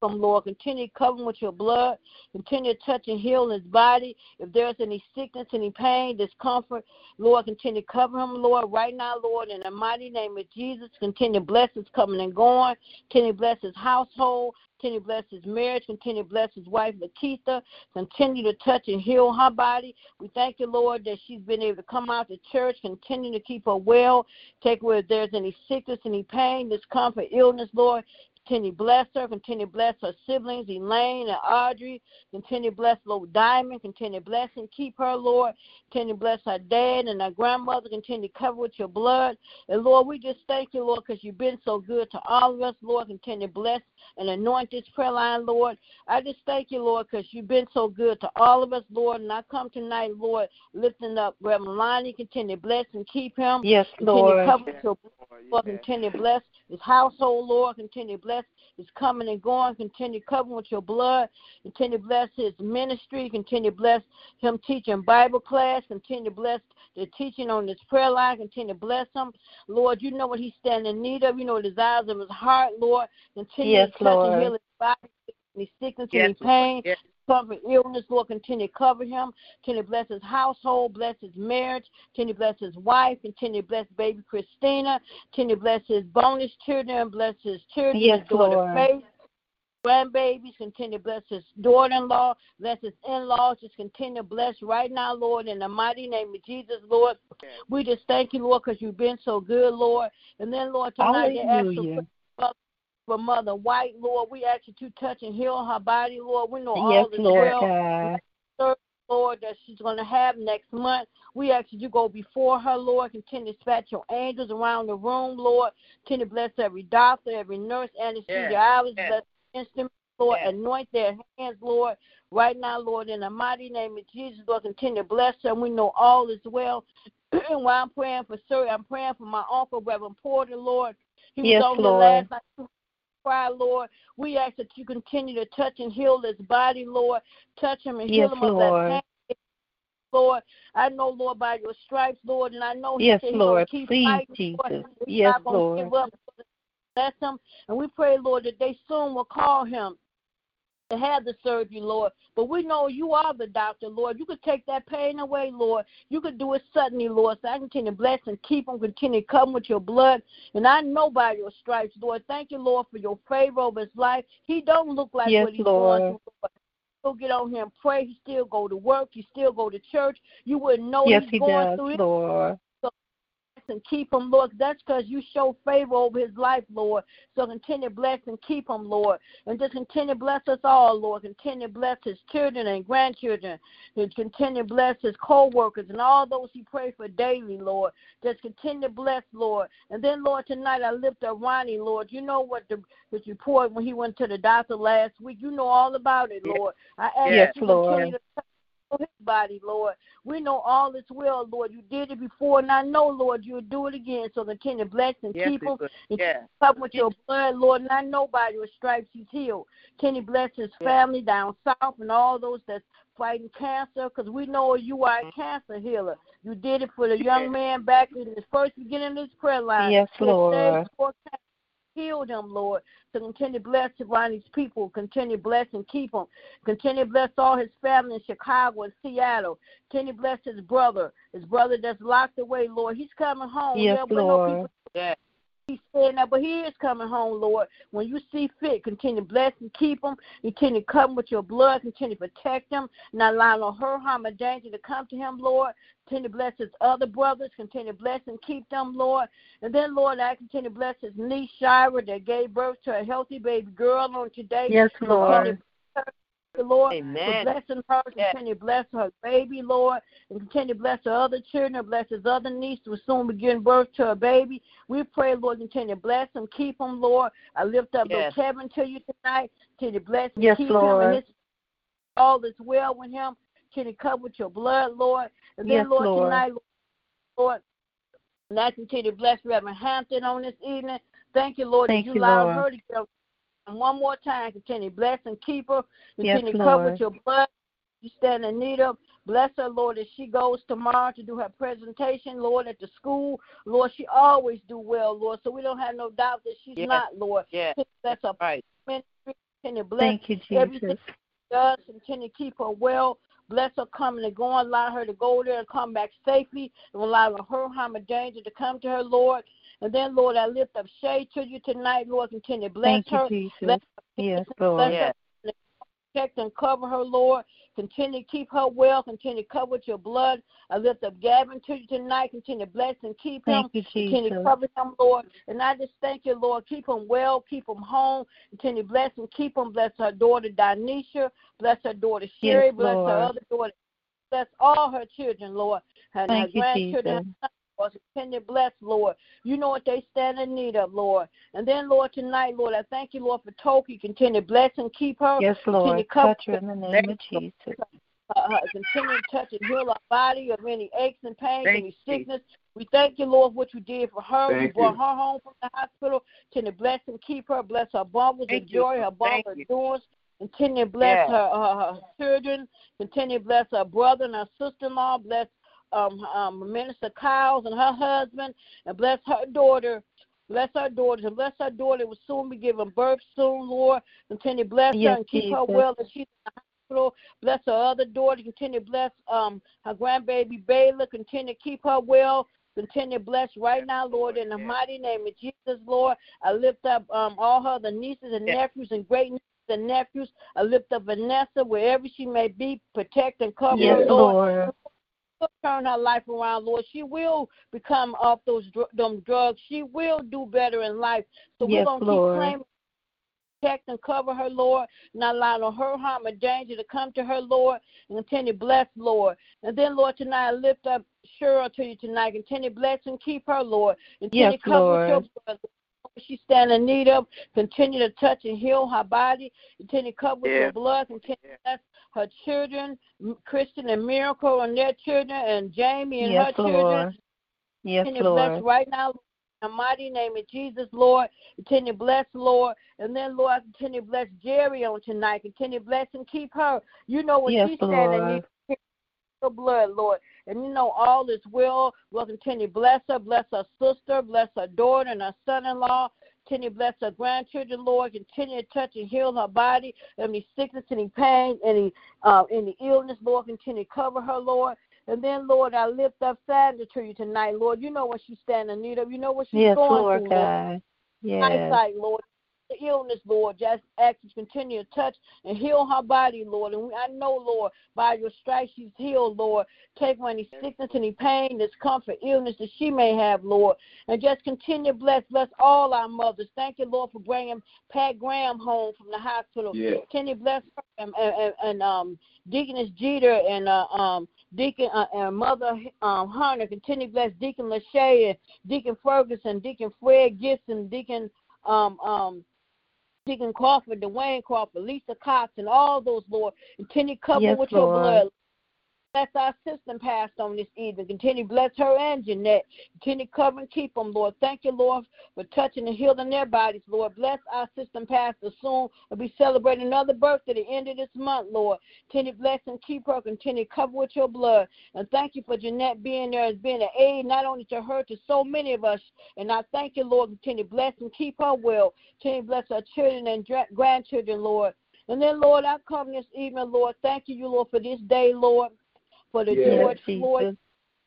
Him, Lord. Continue covering with your blood. Continue to touch and heal his body. If there's any sickness, any pain, discomfort, Lord, continue to cover him, Lord, right now, Lord, in the mighty name of Jesus. Continue bless his coming and going. Continue bless his household. Continue bless his marriage. Continue to bless his wife, Lakeitha. Continue to touch and heal her body. We thank you, Lord, that she's been able to come out to church. Continue to keep her well. Take away if there's any sickness, any pain, discomfort, illness, Lord. Continue bless her. Continue bless her siblings, Elaine and Audrey. Continue bless Lord Diamond. Continue bless and keep her, Lord. Continue bless her dad and her grandmother. Continue cover with your blood. And Lord, we just thank you, Lord, because you've been so good to all of us, Lord. Continue bless and anoint this prayer line, Lord. I just thank you, Lord, because you've been so good to all of us, Lord. And I come tonight, Lord, lifting up Reverend Lonnie. Continue bless and keep him. Yes, Lord. to cover with your Lord, continue bless his household, Lord. Continue to bless his coming and going. Continue to cover with your blood. Continue to bless his ministry. Continue to bless him teaching Bible class. Continue to bless the teaching on this prayer line. Continue to bless him. Lord, you know what he's standing in need of. You know the desires of his heart, Lord. Continue Yes, to touch Lord. and heal his body. Any sickness, Yes, any pain, Yes. Cover illness, Lord. Continue to cover him. Continue to bless his household, bless his marriage. Continue to bless his wife. Continue to bless baby Christina. Continue to bless his bonus children. Bless his children, Yes, his daughter Lord. Faith. Grandbabies, continue to bless his daughter-in-law, bless his in-laws, just continue to bless right now, Lord, in the mighty name of Jesus, Lord. We just thank you, Lord, because you've been so good, Lord. And then, Lord, tonight they ask Hallelujah. For for Mother White, Lord. We ask you to touch and heal her body, Lord. We know Yes, all is Lord well. God. Third, Lord, that she's going to have next month. We ask you to go before her, Lord. Continue to dispatch your angels around the room, Lord. Continue to bless every doctor, every nurse, anesthesiologist, Yes. bless the instruments, Lord. Yes. Anoint their hands, Lord. Right now, Lord, in the mighty name of Jesus, Lord, continue to bless her. We know all is well. and while I'm praying for Sir, I'm praying for my uncle, Reverend Porter, Lord. He Yes, was on Lord. the last night cry, Lord. We ask that you continue to touch and heal his body, Lord. Touch him and heal Yes, him of Lord. that pain. Lord, I know, Lord, by your stripes, Lord, and I know he Yes, said Lord. keep Please, fighting, Lord. Jesus. He's Yes, not Lord. give up. Bless him, and we pray, Lord, that they soon will call him to have the surgery, Lord. But we know you are the doctor, Lord. You could take that pain away, Lord. You could do it suddenly, Lord. So I continue to bless and keep him, continue to come with your blood. And I know by your stripes, Lord. Thank you, Lord, for your favor over his life. He don't look like Yes, what he's Lord. going through. Still get on here and pray. He still go to work. He still go to church. You wouldn't know Yes, he's he going does, through it Lord. And keep him, Lord. That's because you show favor over his life, Lord. So continue to bless and keep him, Lord. And just continue to bless us all, Lord. Continue to bless his children and grandchildren. And continue to bless his co-workers and all those he pray for daily, Lord. Just continue to bless, Lord. And then, Lord, tonight I lift up Ronnie, Lord. You know what the his report when he went to the doctor last week. You know all about it, Lord. I ask yes, you Lord. continue to his body, Lord. We know all is well, Lord. You did it before, and I know, Lord, you'll do it again. So continue to bless and Yes, keep we him. And Yeah. cover with your blood, Lord. Not nobody know by your stripes he's healed. Can you bless his Yeah. family down south and all those that's fighting cancer? Because we know you are Mm-hmm. a cancer healer. You did it for the young man back in the first beginning of this prayer line. Yes, Lord. Heal them, Lord. To continue to bless Ronnie's people. Continue to bless and keep them. Continue to bless all his family in Chicago and Seattle. Continue to bless his brother, his brother that's locked away, Lord. He's coming home. Yes, no Lord. people Yeah. He's saying that, but he is coming home, Lord. When you see fit, continue to bless and keep him. Continue to cover him with your blood. Continue to protect him. Not allow no hurt, harm, or danger to come to him, Lord. Continue to bless his other brothers. Continue to bless and keep them, Lord. And then, Lord, I continue to bless his niece, Shira, that gave birth to a healthy baby girl on today. Yes, Lord. To bless her, Lord, Amen. for blessing her, Yes. continue to bless her baby, Lord, and continue to bless her other children, bless his other niece who will soon be giving birth to a baby. We pray, Lord, continue to bless him, keep him, Lord. I lift up Yes. little Kevin to you tonight. Continue to bless and Yes, keep him and his all is well with him. Continue to cover with your blood, Lord. And then, Yes, Lord, Lord. tonight, Lord, and I continue to bless Reverend Hampton on this evening. Thank you, Lord, Thank that you you, allowed Lord. her to go. And one more time, continue to bless and keep her. Yes, Continue to cover with your blood. You stand in need of. Bless her, Lord, as she goes tomorrow to do her presentation, Lord, at the school. Lord, she always do well, Lord, so we don't have no doubt that she's Yes. not, Lord. Yeah. Bless her Right. ministry. Continue to bless Thank you, everything Jesus. she does. Continue to keep her well. Bless her coming and going. Allow her to go there and come back safely. And allow her harm and danger to come to her, Lord. And then, Lord, I lift up Shay to you tonight, Lord. Continue to bless Thank her. you, Jesus. Bless Yes, Bless Lord. Yeah. her. Protect and cover her, Lord. Continue to keep her well. Continue to cover with your blood. I lift up Gavin to you tonight. Continue to bless and keep him. Thank you, Continue to cover him, Lord. And I just thank you, Lord. Keep him well. Keep him home. Continue to bless and keep him. Bless her daughter, Dinesha. Bless her daughter, Sherry. Yes, bless Lord. her other daughter. Bless all her children, Lord. And Thank her you, grandchildren. Jesus. Lord. Continue to bless, Lord. You know what they stand in need of, Lord. And then, Lord, tonight, Lord, I thank you, Lord, for Toki. Continue to bless and keep her. Yes, Continue Lord. to cover Touch her in the name of Jesus. uh, uh, continue to touch and heal our body of any aches and pains, Thank any you. sickness. We thank you, Lord, for what you did for her. you Thank brought you. her home from the hospital. Continue to bless and keep her. Bless her bubbles Thank of you. joy, her Thank bubbles you. of doors. Continue to bless Yeah. her, her, her children. Continue to bless her brother and her sister-in-law. Bless um, um, Minister Kyles and her husband. And bless her daughter. Bless her daughters and bless her daughter will soon be giving birth soon, Lord. Continue to bless Yes, her and keep her well as she's in the hospital. Bless her other daughter. Continue to bless um her grandbaby Baylor. Continue to keep her well. Continue to bless right now, Lord, in the Yes. mighty name of Jesus, Lord. I lift up um all her the nieces and Yes. nephews and great nieces and nephews. I lift up Vanessa wherever she may be. Protect and cover Yes, her, Lord Lord. Turn her life around, Lord. She will become off those dr- them drugs. She will do better in life. So we're gonna Lord. keep claiming, protect and cover her, Lord. Not allow no hurt, harm, or danger to come to her, Lord. And continue to bless, Lord. And then, Lord, tonight I lift up Cheryl to you tonight. Continue to bless and keep her, Lord. Continue Yes, to cover with your Lord. blood. She stand in need of. Continue to touch and heal her body. Continue to cover with Yeah. your blood. Continue to bless her children, Christian and Miracle and their children, and Jamie and Yes, her children. Lord. Yes, Continue to bless right now. In the mighty name of Jesus, Lord. Continue to bless, Lord. And then, Lord, continue to bless Jerry on tonight. Continue to bless and keep her. You know what Yes, she's standing Lord. in your blood, Lord. And you know all is well. We'll continue to bless her, bless her sister, bless her daughter and her son in law. Continue to bless her grandchildren, Lord. Continue to touch and heal her body. Any sickness, any pain, any uh, any illness, Lord. Continue to cover her, Lord. And then, Lord, I lift up Sandra to you tonight, Lord. You know what she's standing in need of. You know what she's Yes, going Lord through, Lord God. Yes. eyesight, Lord. The illness, Lord. Just ask you continue to touch and heal her body, Lord. And I know, Lord, by your stripes she's healed, Lord. Take away any sickness, any pain, discomfort, illness that she may have, Lord. And just continue to bless, bless all our mothers. Thank you, Lord, for bringing Pat Graham home from the hospital. Yeah. Continue to bless her and, and, and um, Deaconess Jeter and uh, um, Deacon uh, and Mother um, Hunter. Continue to bless Deacon Lachey and Deacon Ferguson, Deacon Fred Gibson, Deacon um, um, Deacon Crawford, Dwayne Crawford, Lisa Cox, and all those, Lord. Continue cover yes, with Lord. your blood. Bless our sister passed on this evening. Continue bless her and Jeanette. Continue cover and keep them, Lord. Thank you, Lord, for touching and healing their bodies, Lord. Bless our sister pastor soon. We'll be celebrating another birthday at the end of this month, Lord. Continue bless and keep her. Continue cover with your blood. And thank you for Jeanette being there as being an aid not only to her, to so many of us. And I thank you, Lord. Continue bless and keep her well. Continue bless our children and grandchildren, Lord. And then, Lord, I come this evening, Lord. Thank you, you, Lord, for this day, Lord for the Yes, George Jesus. Floyd.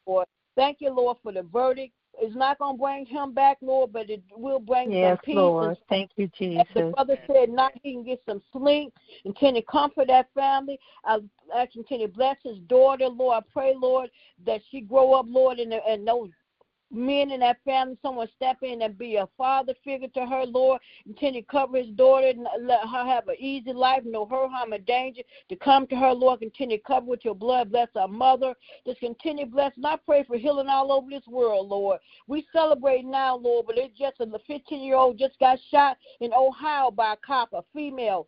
Lord. Thank you, Lord, for the verdict. It's not going to bring him back, Lord, but it will bring Yes, some peace. Lord. And Thank you, as Jesus. the brother said, now he can get some sleep and can you comfort that family. I ask him, can you bless his daughter, Lord? I pray, Lord, that she grow up, Lord, and, and those men in that family, someone step in and be a father figure to her, Lord. Continue to cover his daughter and let her have an easy life, no hurt, harm, or danger to come to her, Lord. Continue to cover with your blood. Bless our mother. Just continue bless. And I pray for healing all over this world, Lord. We celebrate now, Lord, but it's just a 15 year old just got shot in Ohio by a cop, a female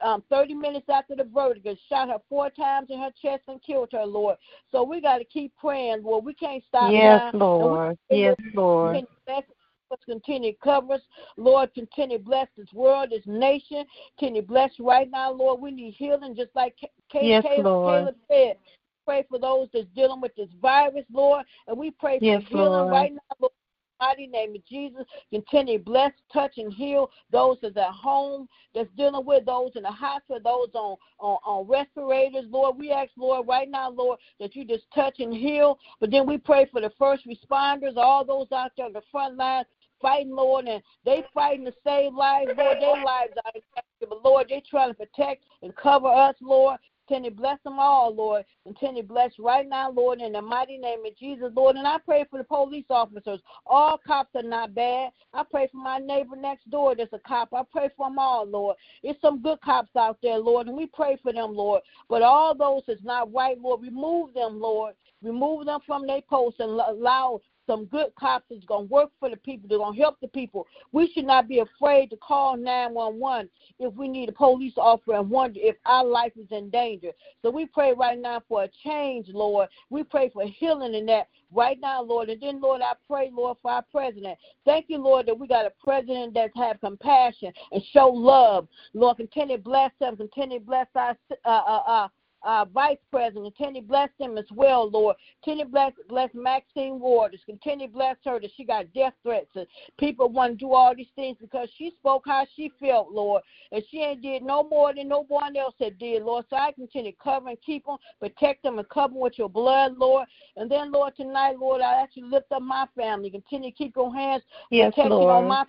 um, 30 minutes after the verdict, shot her four times in her chest and killed her, Lord. So we got to keep praying, Lord. We can't stop Yes, now. Lord. We- Yes, Lord. Continue to bless us, continue to cover us. Lord, continue to bless this world, this nation. Continue to bless right now, Lord. We need healing, just like Ca- Yes, Caleb, Lord. Caleb said. Pray for those that's dealing with this virus, Lord. And we pray for Yes, healing Lord. right now, Lord. Mighty name of Jesus, continue bless, touch, and heal those that's at home, that's dealing with those in the hospital, those on, on, on respirators. Lord, we ask, Lord, right now, Lord, that you just touch and heal. But then we pray for the first responders, all those out there on the front lines fighting, Lord, and they fighting to save lives, Lord. Their lives are in danger, but Lord, they trying to protect and cover us, Lord. Continue to bless them all, Lord. Continue to bless right now, Lord, in the mighty name of Jesus, Lord. And I pray for the police officers. All cops are not bad. I pray for my neighbor next door that's a cop. I pray for them all, Lord. There's some good cops out there, Lord, and we pray for them, Lord. But all those that's not right, Lord, remove them, Lord. Remove them from their posts and allow some good cops that's going to work for the people, they're going to help the people. We should not be afraid to call 911 if we need a police officer and wonder if our life is in danger. So we pray right now for a change, Lord. We pray for healing in that right now, Lord. And then, Lord, I pray, Lord, for our president. Thank you, Lord, that we got a president that have compassion and show love. Lord, continue to bless them. Continue to bless our uh, uh, uh, uh, Vice President. Continue bless them as well, Lord. Continue bless, bless Maxine Waters. Continue to bless her that she got death threats. And people want to do all these things because she spoke how she felt, Lord. And she ain't did no more than no one else had did, Lord. So I continue to cover and keep them, protect them, and cover them with your blood, Lord. And then, Lord, tonight, Lord, I ask you lift up my family. Continue to keep your hands Yes, protected Lord. on my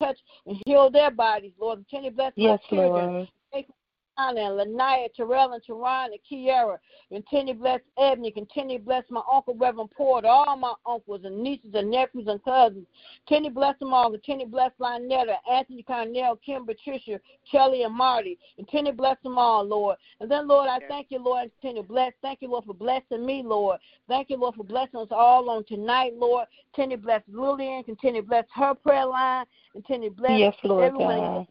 touch and heal their bodies, Lord. Continue bless Yes, my children. Lord. And Lanaya, Terrell and Teron and Kiara. Continue to bless Ebony. Continue to bless my uncle Reverend Porter, all my uncles and nieces and nephews and cousins. Continue to bless them all. Continue to bless Lynetta, Anthony Cornell, Kim Patricia, Kelly and Marty. Continue to bless them all, Lord. And then, Lord, I thank you, Lord. Continue to bless. Thank you, Lord, for blessing me, Lord. Thank you, Lord, for blessing us all on tonight, Lord. Continue to bless Lillian. Continue to bless her prayer line. Continue to bless Yes, Lord everyone. God.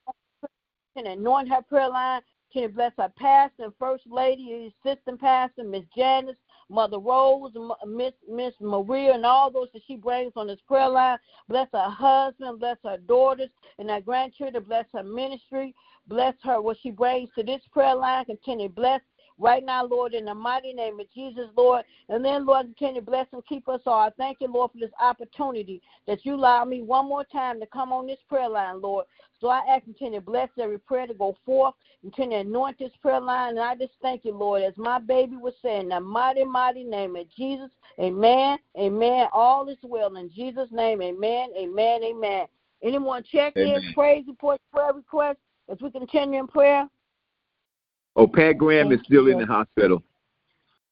Continue to anoint her prayer line. To bless our pastor and first lady, assistant pastor, Miss Janice, Mother Rose, Miss Miss Maria, and all those that she brings on this prayer line. Bless her husband, bless her daughters and her grandchildren. Bless her ministry. Bless her what she brings to this prayer line. Continue bless right now, Lord, in the mighty name of Jesus, Lord. And then, Lord, continue to bless and keep us all. I thank you, Lord, for this opportunity that you allow me one more time to come on this prayer line, Lord. So I ask continue to bless every prayer to go forth, continue to anoint this prayer line. And I just thank you, Lord, as my baby was saying, the mighty, mighty name of Jesus. Amen. Amen. All is well in Jesus' name. Amen. Amen. Amen. Anyone check in, praise report, prayer request as we continue in prayer? Oh, Pat Graham is still in the hospital.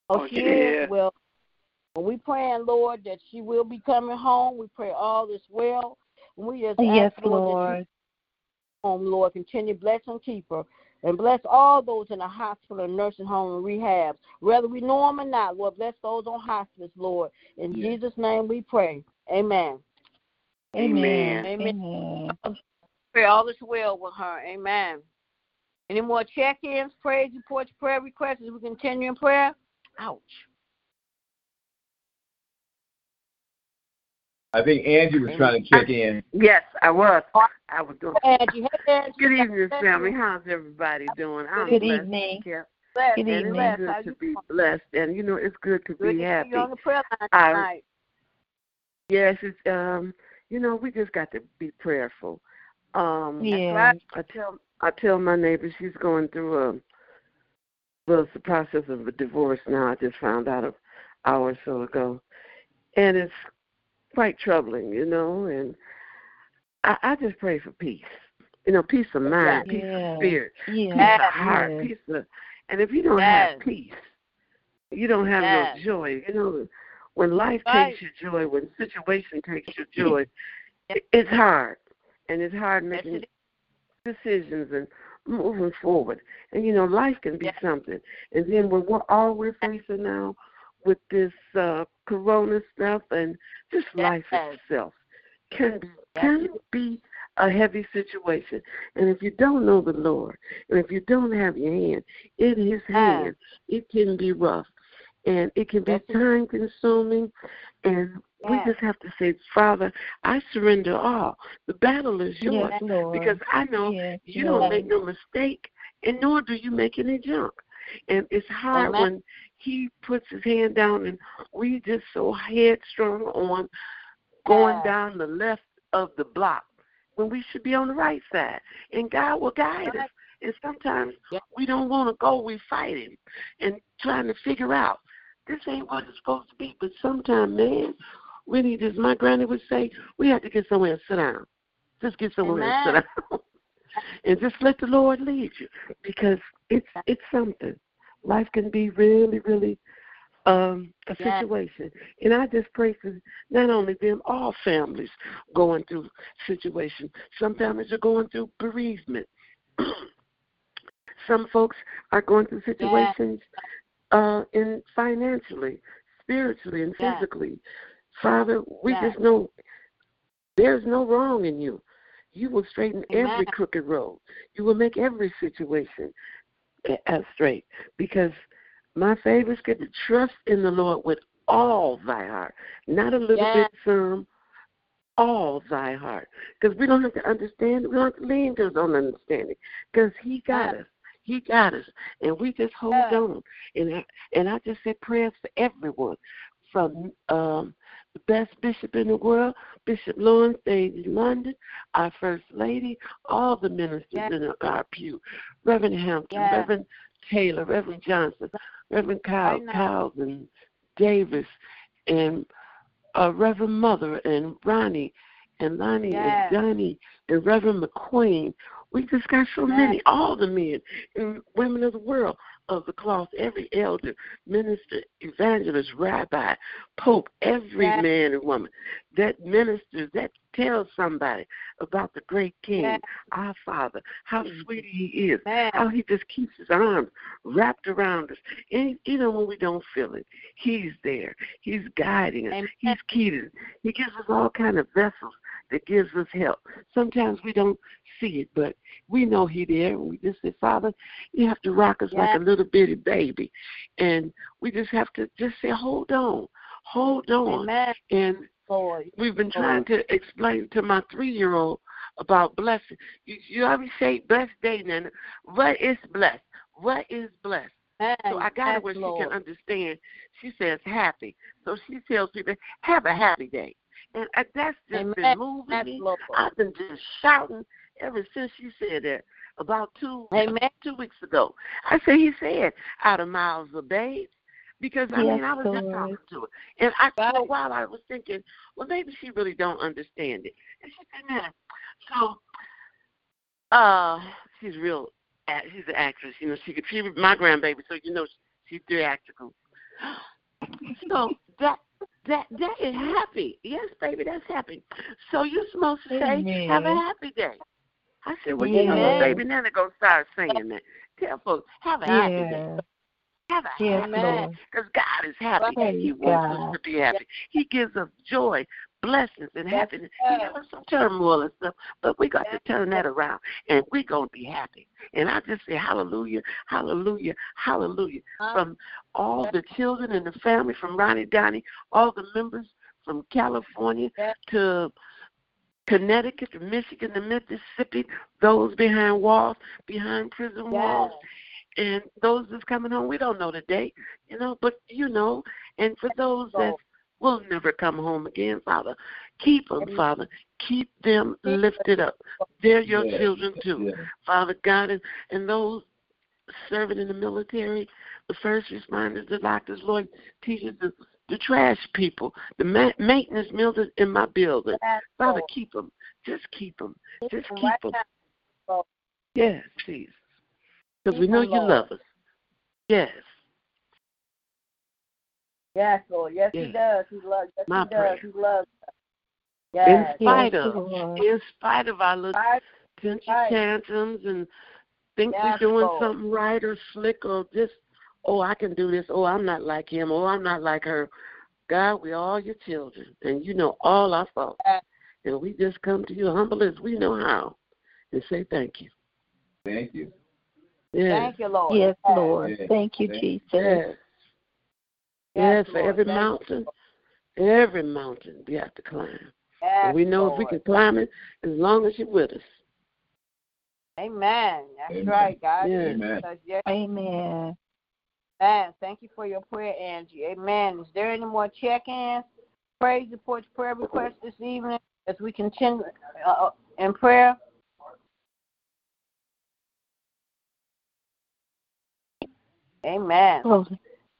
Oh, she is. Well, when we praying, Lord, that she will be coming home, we pray all is well. And we just yes, ask, Lord, Lord. that home, Lord, continue bless and keep her. And bless all those in the hospital, nursing home, and rehab. Whether we know them or not, Lord, bless those on hospice, Lord. In Yes. Jesus' name we pray. Amen. Amen. Amen. Pray all is well with her. Amen. Any more check-ins, praise reports, prayer requests as we continue in prayer? Ouch. I think Angie was trying to check in. Yes, I was. I was doing. Angie, hey, Angie. Good evening, family. How's everybody doing? I'm Good blessed. evening. Yeah. Bless, Good And evening. it's good to be blessed, and you know it's good to Good be to happy. see you on the prayer line I- Yes, it's um, you know, we just got to be prayerful. Um, Yeah. I tell I tell my neighbor she's going through a well, it's the process of a divorce now. I just found out an hour or so ago, and it's quite troubling, you know. And I, I just pray for peace, you know, peace of mind, peace of spirit, peace Yeah. of heart, Yeah. peace of. And if you don't Yes. have peace, you don't have Yes. no joy. You know, when life Right. takes your joy, when situation takes your joy, it, it's hard, and it's hard making decisions and moving forward. And you know, life can be Yes. something. And then when we're all we're facing now with this uh corona stuff and just life itself can be can be a heavy situation. And if you don't know the Lord and if you don't have your hand in his hand, it can be rough. And it can be time consuming and we just have to say, Father, I surrender all. The battle is yours Yes, because I know Yes, you Lord. don't make no mistake, and nor do you make any junk. And it's hard Amen. when he puts his hand down and we just so headstrong on going Yes. down the left of the block when we should be on the right side. And God will guide us. And sometimes we don't want to go, we fight him and trying to figure out this ain't what it's supposed to be. But sometimes, man, we need, as my granny would say, we have to get somewhere and sit down. Just get somewhere and sit down. and just let the Lord lead you because it's it's something. Life can be really, really um a Yes. situation. And I just pray for not only them, all families going through situations. Some families are going through bereavement. Some folks are going through situations uh in financially, spiritually and Yes. Father, we Yes. just know there's no wrong in you. You will straighten every crooked road. You will make every situation straight. Because my favorite scripture, trust in the Lord with all thy heart, not a little Yes. bit some, all thy heart. Because we don't have to understand, we don't have to lean to own understanding. Because he got Yes. us. He got us. And we just hold Yes. on. And I, and I just say prayers for everyone. From um best bishop in the world, Bishop Lawrence in London, our First Lady, all the ministers Yes. in our pew, Reverend Hampton, Yes. Reverend Taylor, Reverend Johnson, Reverend Kyle, Right now. Kyles and Davis, and uh, Reverend Mother and Ronnie and Lonnie Yes. and Johnny and Reverend McQueen. We just got so many, all the men and women of the world of the cloth, every elder, minister, evangelist, rabbi, pope, every Yes. man and woman that ministers, that tells somebody about the great King, Yes. our Father, how sweet He is, Man. how He just keeps His arms wrapped around us. And even when we don't feel it, He's there. He's guiding us. He's keeping. He gives us all kind of vessels that gives us help. Sometimes we don't see it, but we know He there. And We just say, Father, you have to rock us like a little bitty baby, and we just have to just say, hold on, hold on. Amen. And Lord. we've been trying to explain to my three-year-old about blessing. You, you always say blessed day, Nana. What is blessed? What is blessed? So I got Yes, where she can understand. She says happy. So she tells people, have a happy day. And that's just Amen. been moving Yes, me. Lord. I've been just shouting ever since she said that about two Amen. two weeks ago. I said he said, out of mouths of babes, Because I yes, mean, I was Lord. just talking to her, and I for a while I was thinking, well, maybe she really don't understand it. And she said, "Man, so, uh, she's real. She's an actress. You know, she could. She my grandbaby, so you know she's theatrical. So that that that is happy. Yes, baby, that's happy. So you're supposed to say, Amen. "Have a happy day." I said, "Well, you know Amen. baby? Now they're gonna start saying that. Tell folks, have a happy day. Have a Yes, happy day. Because God is happy. Praise He wants God. us to be happy. He gives us joy, blessings, and happiness. He gives some turmoil and stuff, but we got to turn that around, and we're going to be happy. And I just say hallelujah, hallelujah, hallelujah. From all the children and the family, from Ronnie Donnie, all the members from California to Connecticut to Michigan to Mississippi, those behind walls, behind prison walls, and those that's coming home, we don't know the date, you know, but you know. And for those that will never come home again, Father, keep them, Father. Keep them lifted up. They're your Yes, children too, yes. Father God, and, and those serving in the military, the first responders, the doctors, Lord, teachers, the, the trash people, the ma- maintenance men that's in my building. Yes, Father, Lord. keep them. Just keep them. Just keep them. Yes, please. Because we know you love us. Yes. Yes, Lord. Yes, Yes. He does. He loves. Yes, My He does. prayer. He loves. us. In spite Yes, of, Lord. in spite of our little Right. tension Right. tantrums and think Yes, we're doing Lord. something right or slick or just, oh, I can do this. Oh, I'm not like him. Oh, I'm not like her. God, we're all your children, and you know all our faults. Yes. And we just come to you humble as we know how and say thank you. Thank you. Yes. Thank you, Lord. Yes, Lord. Yes. Thank you, Thank Jesus. Yes. Yes, Yes, for every Thank you, mountain, every mountain we have to climb. Yes, and we know if we can climb it as long as you're with us. Amen. That's Amen. right, God. Yeah. Amen. Because, Amen. Amen. Thank you for your prayer, Angie. Amen. Is there any more check-ins, praise reports, prayer requests this evening as we continue uh, in prayer? Amen. Well,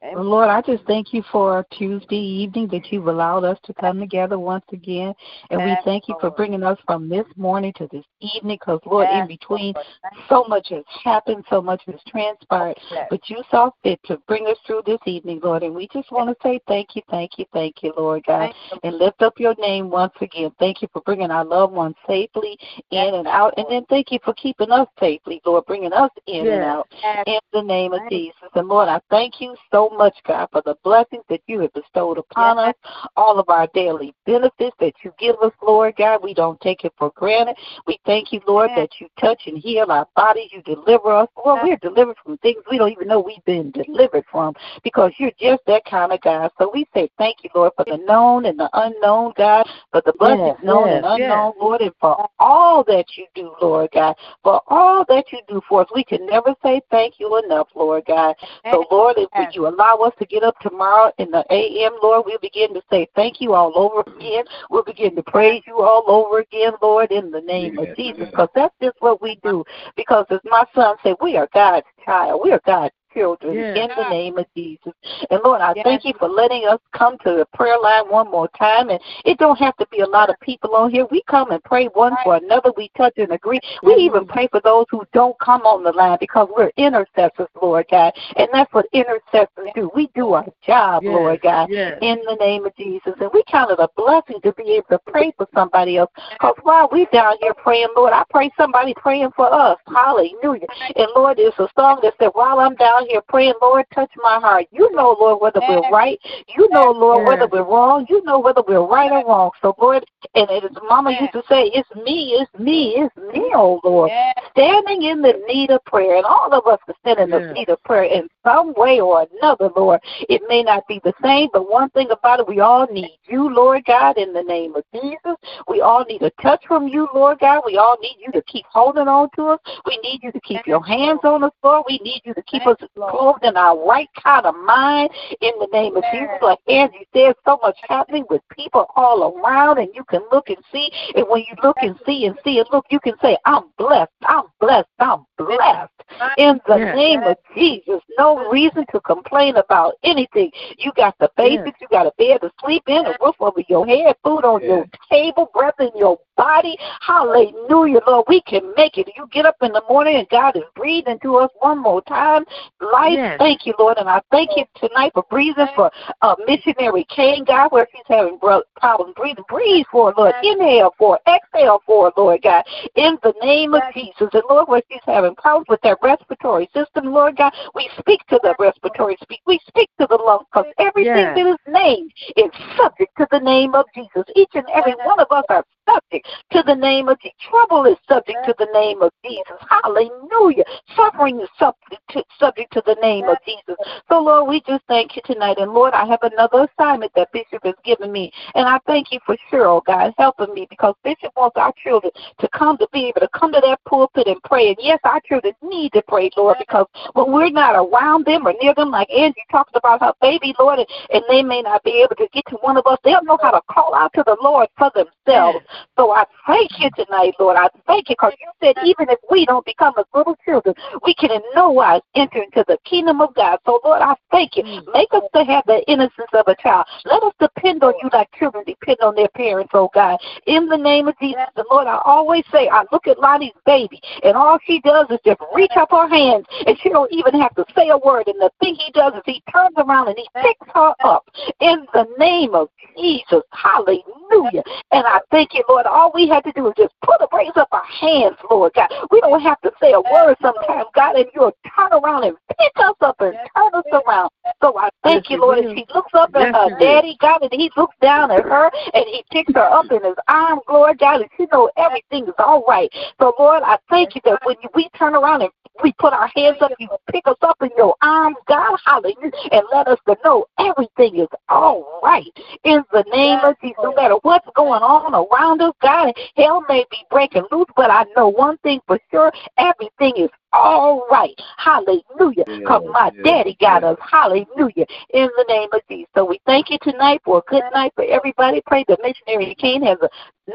Amen. Lord, I just thank you for Tuesday evening that you've allowed us to come together once again. And we thank you for bringing us from this morning to this evening because, Lord, in between, Lord. So much has happened, so much has transpired. Yes. But you saw fit to bring us through this evening, Lord. And we just want to say thank you, thank you, thank you, Lord God. And lift up your name once again. Thank you for bringing our loved ones safely in Yes, and out. And then thank you for keeping us safely, Lord, bringing us in and out Yes. in the name of Jesus. And Lord, I thank you so much, God, for the blessings that you have bestowed upon Yes. us, all of our daily benefits that you give us, Lord God. We don't take it for granted. We thank you, Lord, Yes. that you touch and heal our bodies. You deliver us. Well, we're delivered from things we don't even know we've been delivered from because you're just that kind of God. So we say thank you, Lord, for the known and the unknown, God, for the blessings known and unknown. Lord, and for all that you do, Lord God, for all that you do for us. We can never say thank you enough, Lord God. So, Lord, if you allow us to get up tomorrow in the AM, Lord, we'll begin to say thank you all over again. We'll begin to praise you all over again, Lord, in the name Yes, of Jesus, because that's just what we do. Because as my son said, we are God's child. We are God's children Yes. in the name of Jesus. And Lord, I Yes. thank you for letting us come to the prayer line one more time. And it don't have to be a lot of people on here. We come and pray one for another. We touch and agree. We even pray for those who don't come on the line because we're intercessors, Lord God. And that's what intercessors do. We do our job, Yes, Lord God yes. in the name of Jesus. And we count it a blessing to be able to pray for somebody else. Because while we're down here praying, Lord, I pray somebody praying for us. Hallelujah. And Lord, there's a song that said, while I'm down here praying, Lord, touch my heart. You know, Lord, whether we're right. You know, Lord, whether we're wrong. You know whether we're right or wrong. So, Lord, and as Mama used to say, it's me, it's me, it's me, oh Lord standing in the need of prayer, and all of us are standing in the need of prayer in some way or another, Lord. It may not be the same, but one thing about it, we all need you, Lord God, in the name of Jesus. We all need a touch from you, Lord God. We all need you to keep holding on to us. We need you to keep your hands on us, Lord. We need you to keep us Thank you, Lord. Clothed in our right kind of mind in the name of Yes. Jesus. Like Angie said, so much happening with people all around, and you can look and see. And when you look and see and see and look, you can say, I'm blessed, I'm blessed, I'm blessed In the name of Jesus, no reason to complain about anything. You got the basics, you got a bed to sleep in, a roof over your head, food on your table, breath in your body. Hallelujah, Lord. We can make it. You get up in the morning and God is breathing to us one more time. Life, yes. thank you, Lord. And I thank you tonight for breathing for uh, missionary Kane, God, where she's having problems breathing. Breathe for Lord. Inhale for. Exhale for Lord God. In the name of Jesus. And Lord, where she's having problems with that respiratory system, Lord God, we speak to the respiratory speak. We speak to the lungs because everything yes. that is named is subject to the name of Jesus. Each and every one of us are subject to the name of Jesus. Trouble is subject to the name of Jesus. Hallelujah. Suffering is subject to, subject to the name of Jesus. So, Lord, we just thank you tonight. And, Lord, I have another assignment that Bishop has given me. And I thank you for Cheryl, oh God, helping me because Bishop wants our children to come to be able to come to that pulpit and pray. And, yes, our children need to pray, Lord, because when we're not around them or near them, like Angie talked about her baby, Lord, and, and they may not be able to get to one of us, they'll know how to call out to the Lord for themselves. So I thank you tonight, Lord. I thank you because you said even if we don't become as little children, we can in no wise enter into the kingdom of God. So, Lord, I thank you. Mm. Make us to have the innocence of a child. Let us depend on you like children depend on their parents, oh God. In the name of Jesus, the Lord, I always say, I look at Lonnie's baby, and all she does is just reach up her hands, and she don't even have to say a word. And the thing he does is he turns around and he picks her up in the name of Jesus. Hallelujah. And I thank you, Lord. All we have to do is just put a raise up our hands, Lord God. We don't have to say a word sometimes, God, and you'll turn around and pick us up and turn us around. So I thank you, Lord. And she looks up at her daddy, God, and he looks down at her and he picks her up in his arms, Lord God, and she knows everything is all right. So, Lord, I thank you that when we turn around and we put our hands up, you pick us up in your arms, God, hallelujah, and let us to know everything is all right. In the name of Jesus, no matter what's going on around us, God, hell may be breaking loose, but I know one thing for sure, everything is all right. Hallelujah. Because yeah, my yeah, daddy got yeah. us. Hallelujah. In the name of Jesus. So we thank you tonight for a good night for everybody. Pray the missionary Kane has a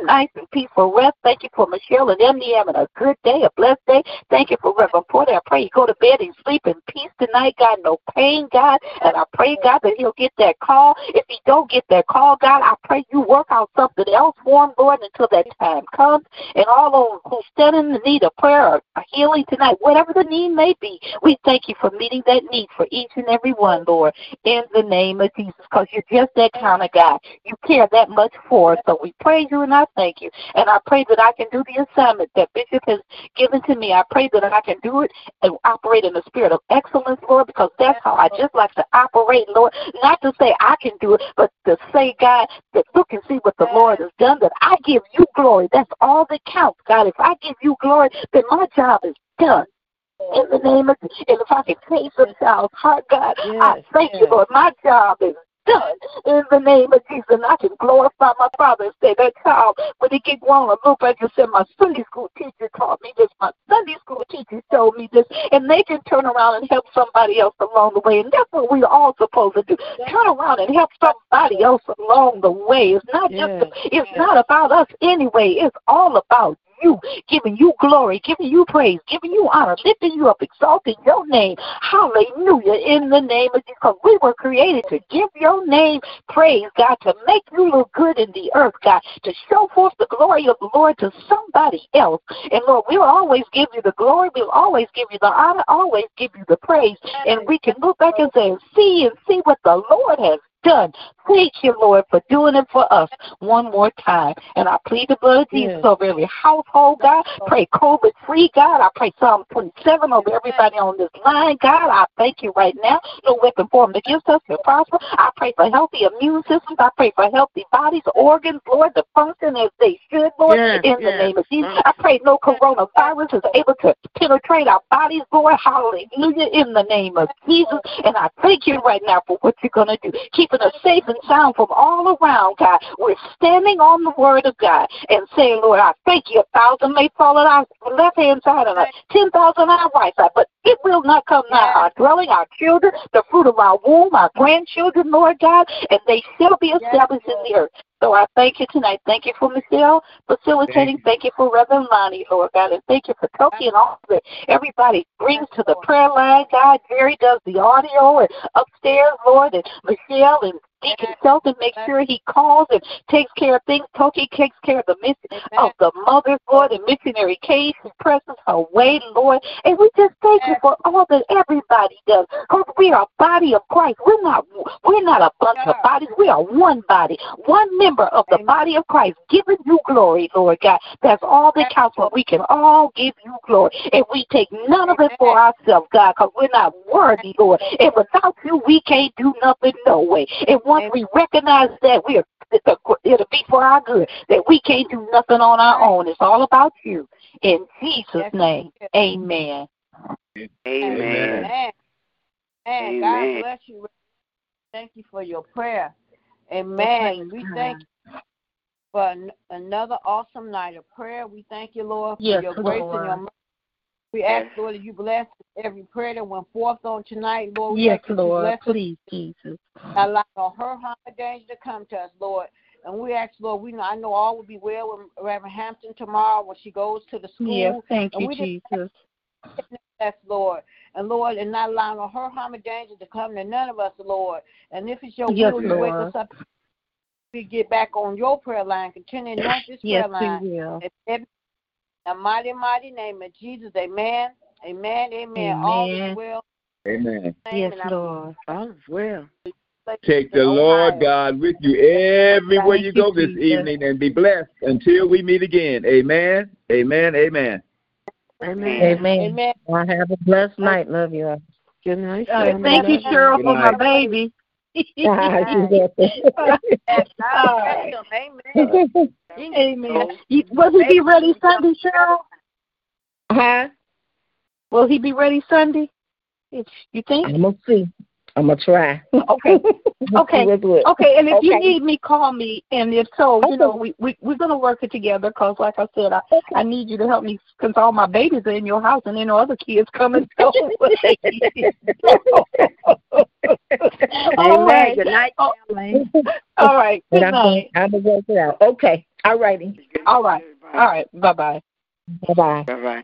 nice and peaceful rest. Thank you for Michelle and Emily having a good day, a blessed day. Thank you for Reverend Porter. I pray you go to bed and sleep in peace tonight, God. No pain, God. And I pray, God, that he'll get that call. If he don't get that call, God, I pray you work out something else for him, Lord, until that time comes. And all those who stand in the need of prayer or healing tonight, whatever the need may be, we thank you for meeting that need for each and every one, Lord, in the name of Jesus, because you're just that kind of God. You care that much for us. So we praise you and I thank you. And I pray that I can do the assignment that Bishop has given to me. I pray that I can do it and operate in the spirit of excellence, Lord, because that's how I just like to operate, Lord. Not to say I can do it, but to say, God, that look and see what the Lord has done, that I give you glory. That's all that counts, God. If I give you glory, then my job is done in the name of and if I can change some child's heart, God, yes, I thank yes. you, Lord. My job is done in the name of Jesus. And I can glorify my Father and say that child, when he get grown, look back and say, my Sunday school teacher taught me this, my Sunday school teacher told me this, and they can turn around and help somebody else along the way. And that's what we're all supposed to do. Turn around and help somebody else along the way. It's not just it's not about us anyway. It's all about you, giving you glory, giving you praise, giving you honor, lifting you up, exalting your name. Hallelujah. In the name of Jesus. We were created to give your name praise, God, to make you look good in the earth, God, to show forth the glory of the Lord to somebody else. And Lord, we will always give you the glory. We'll always give you the honor, always give you the praise. And we can look back and say, see and see what the Lord has done. Thank you, Lord, for doing it for us one more time. And I plead the blood of Jesus yes. over every household, God. Pray COVID free, God. I pray Psalm 27 over everybody on this line, God. I thank you right now. No weapon formed against us can prosper. I pray for healthy immune systems. I pray for healthy bodies, organs, Lord, to function as they should, Lord, yes, in yes. the name of Jesus. I pray no coronavirus is able to penetrate our bodies, Lord. Hallelujah, in the name of Jesus. And I thank you right now for what you're going to do. Keeping us safe and sound from all around, God. We're standing on the word of God and saying, Lord, I thank you. A thousand may fall at our left hand side and a ten thousand on our right side, but it will not come nigh our dwelling, our children, the fruit of our womb, our grandchildren, Lord God, and they shall be established in the earth. So I thank you tonight. Thank you for Michelle facilitating. Thank you, thank you for Reverend Lonnie, Lord God. And thank you for Toki and all that everybody brings to the prayer line. God, Jerry does the audio and upstairs, Lord, and Michelle and Deacon and make sure he calls and takes care of things. Toki takes care of the mission of the mothers, Lord, and missionary case and presses her way, Lord. And we just thank you for all that everybody does. Because we are a body of Christ. We're not we're not a bunch of bodies. We are one body, one member of the body of Christ, giving you glory, Lord God. That's all that counts for. We can all give you glory. And we take none of it for ourselves, God, because we're not worthy, Lord. And without you, we can't do nothing no way. And once we recognize that we are it'll be for our good, that we can't do nothing on our own. It's all about you. In Jesus' name, amen. Amen. Amen. Amen. God bless you. Thank you for your prayer. Amen. We thank you for another awesome night of prayer. We thank you, Lord, for yes, your grace Lord. and your mercy. We ask, Lord, that you bless every prayer that went forth on tonight, Lord. We yes, Lord. Please, Jesus. I allow her harm and danger to come to us, Lord. And we ask, Lord, we know I know all will be well with Reverend Hampton tomorrow when she goes to the school. Yes, thank you, Jesus. Yes, Lord. And Lord, and not allowing her harm and danger to come to none of us, Lord. And if it's your yes, will, you wake us up. We get back on your prayer line, continue not this yes, prayer line. we will. In the mighty, mighty name of Jesus, amen. Amen, amen. Amen. All is well. Amen. Yes, Lord. All is well. Take the Lord God with you everywhere you you, go this evening and be blessed until we meet again. Amen. Amen. Amen. Amen. Amen. Amen. Well, have a blessed night. Love you all. Good night. Uh, thank you, Cheryl, for my baby. You got that. Yes, God All bless right. them. Amen. Amen. You, will he be ready Sunday, Cheryl? huh? Will he be ready Sunday? If you think? I'm gonna see. I'm gonna try. Okay. Okay. We'll do it. Okay, and if you need me, call me. And if so, you Okay. know, we, we we're gonna work it together 'cause like I said, I I need you to help me 'cause all my babies are in your house, and then no other kids coming. So. all right. Good night, Oh, all right. Good I'm gonna, night. I'm gonna work it out. Okay. All righty. All right. All right. Bye bye. Bye bye. Bye bye.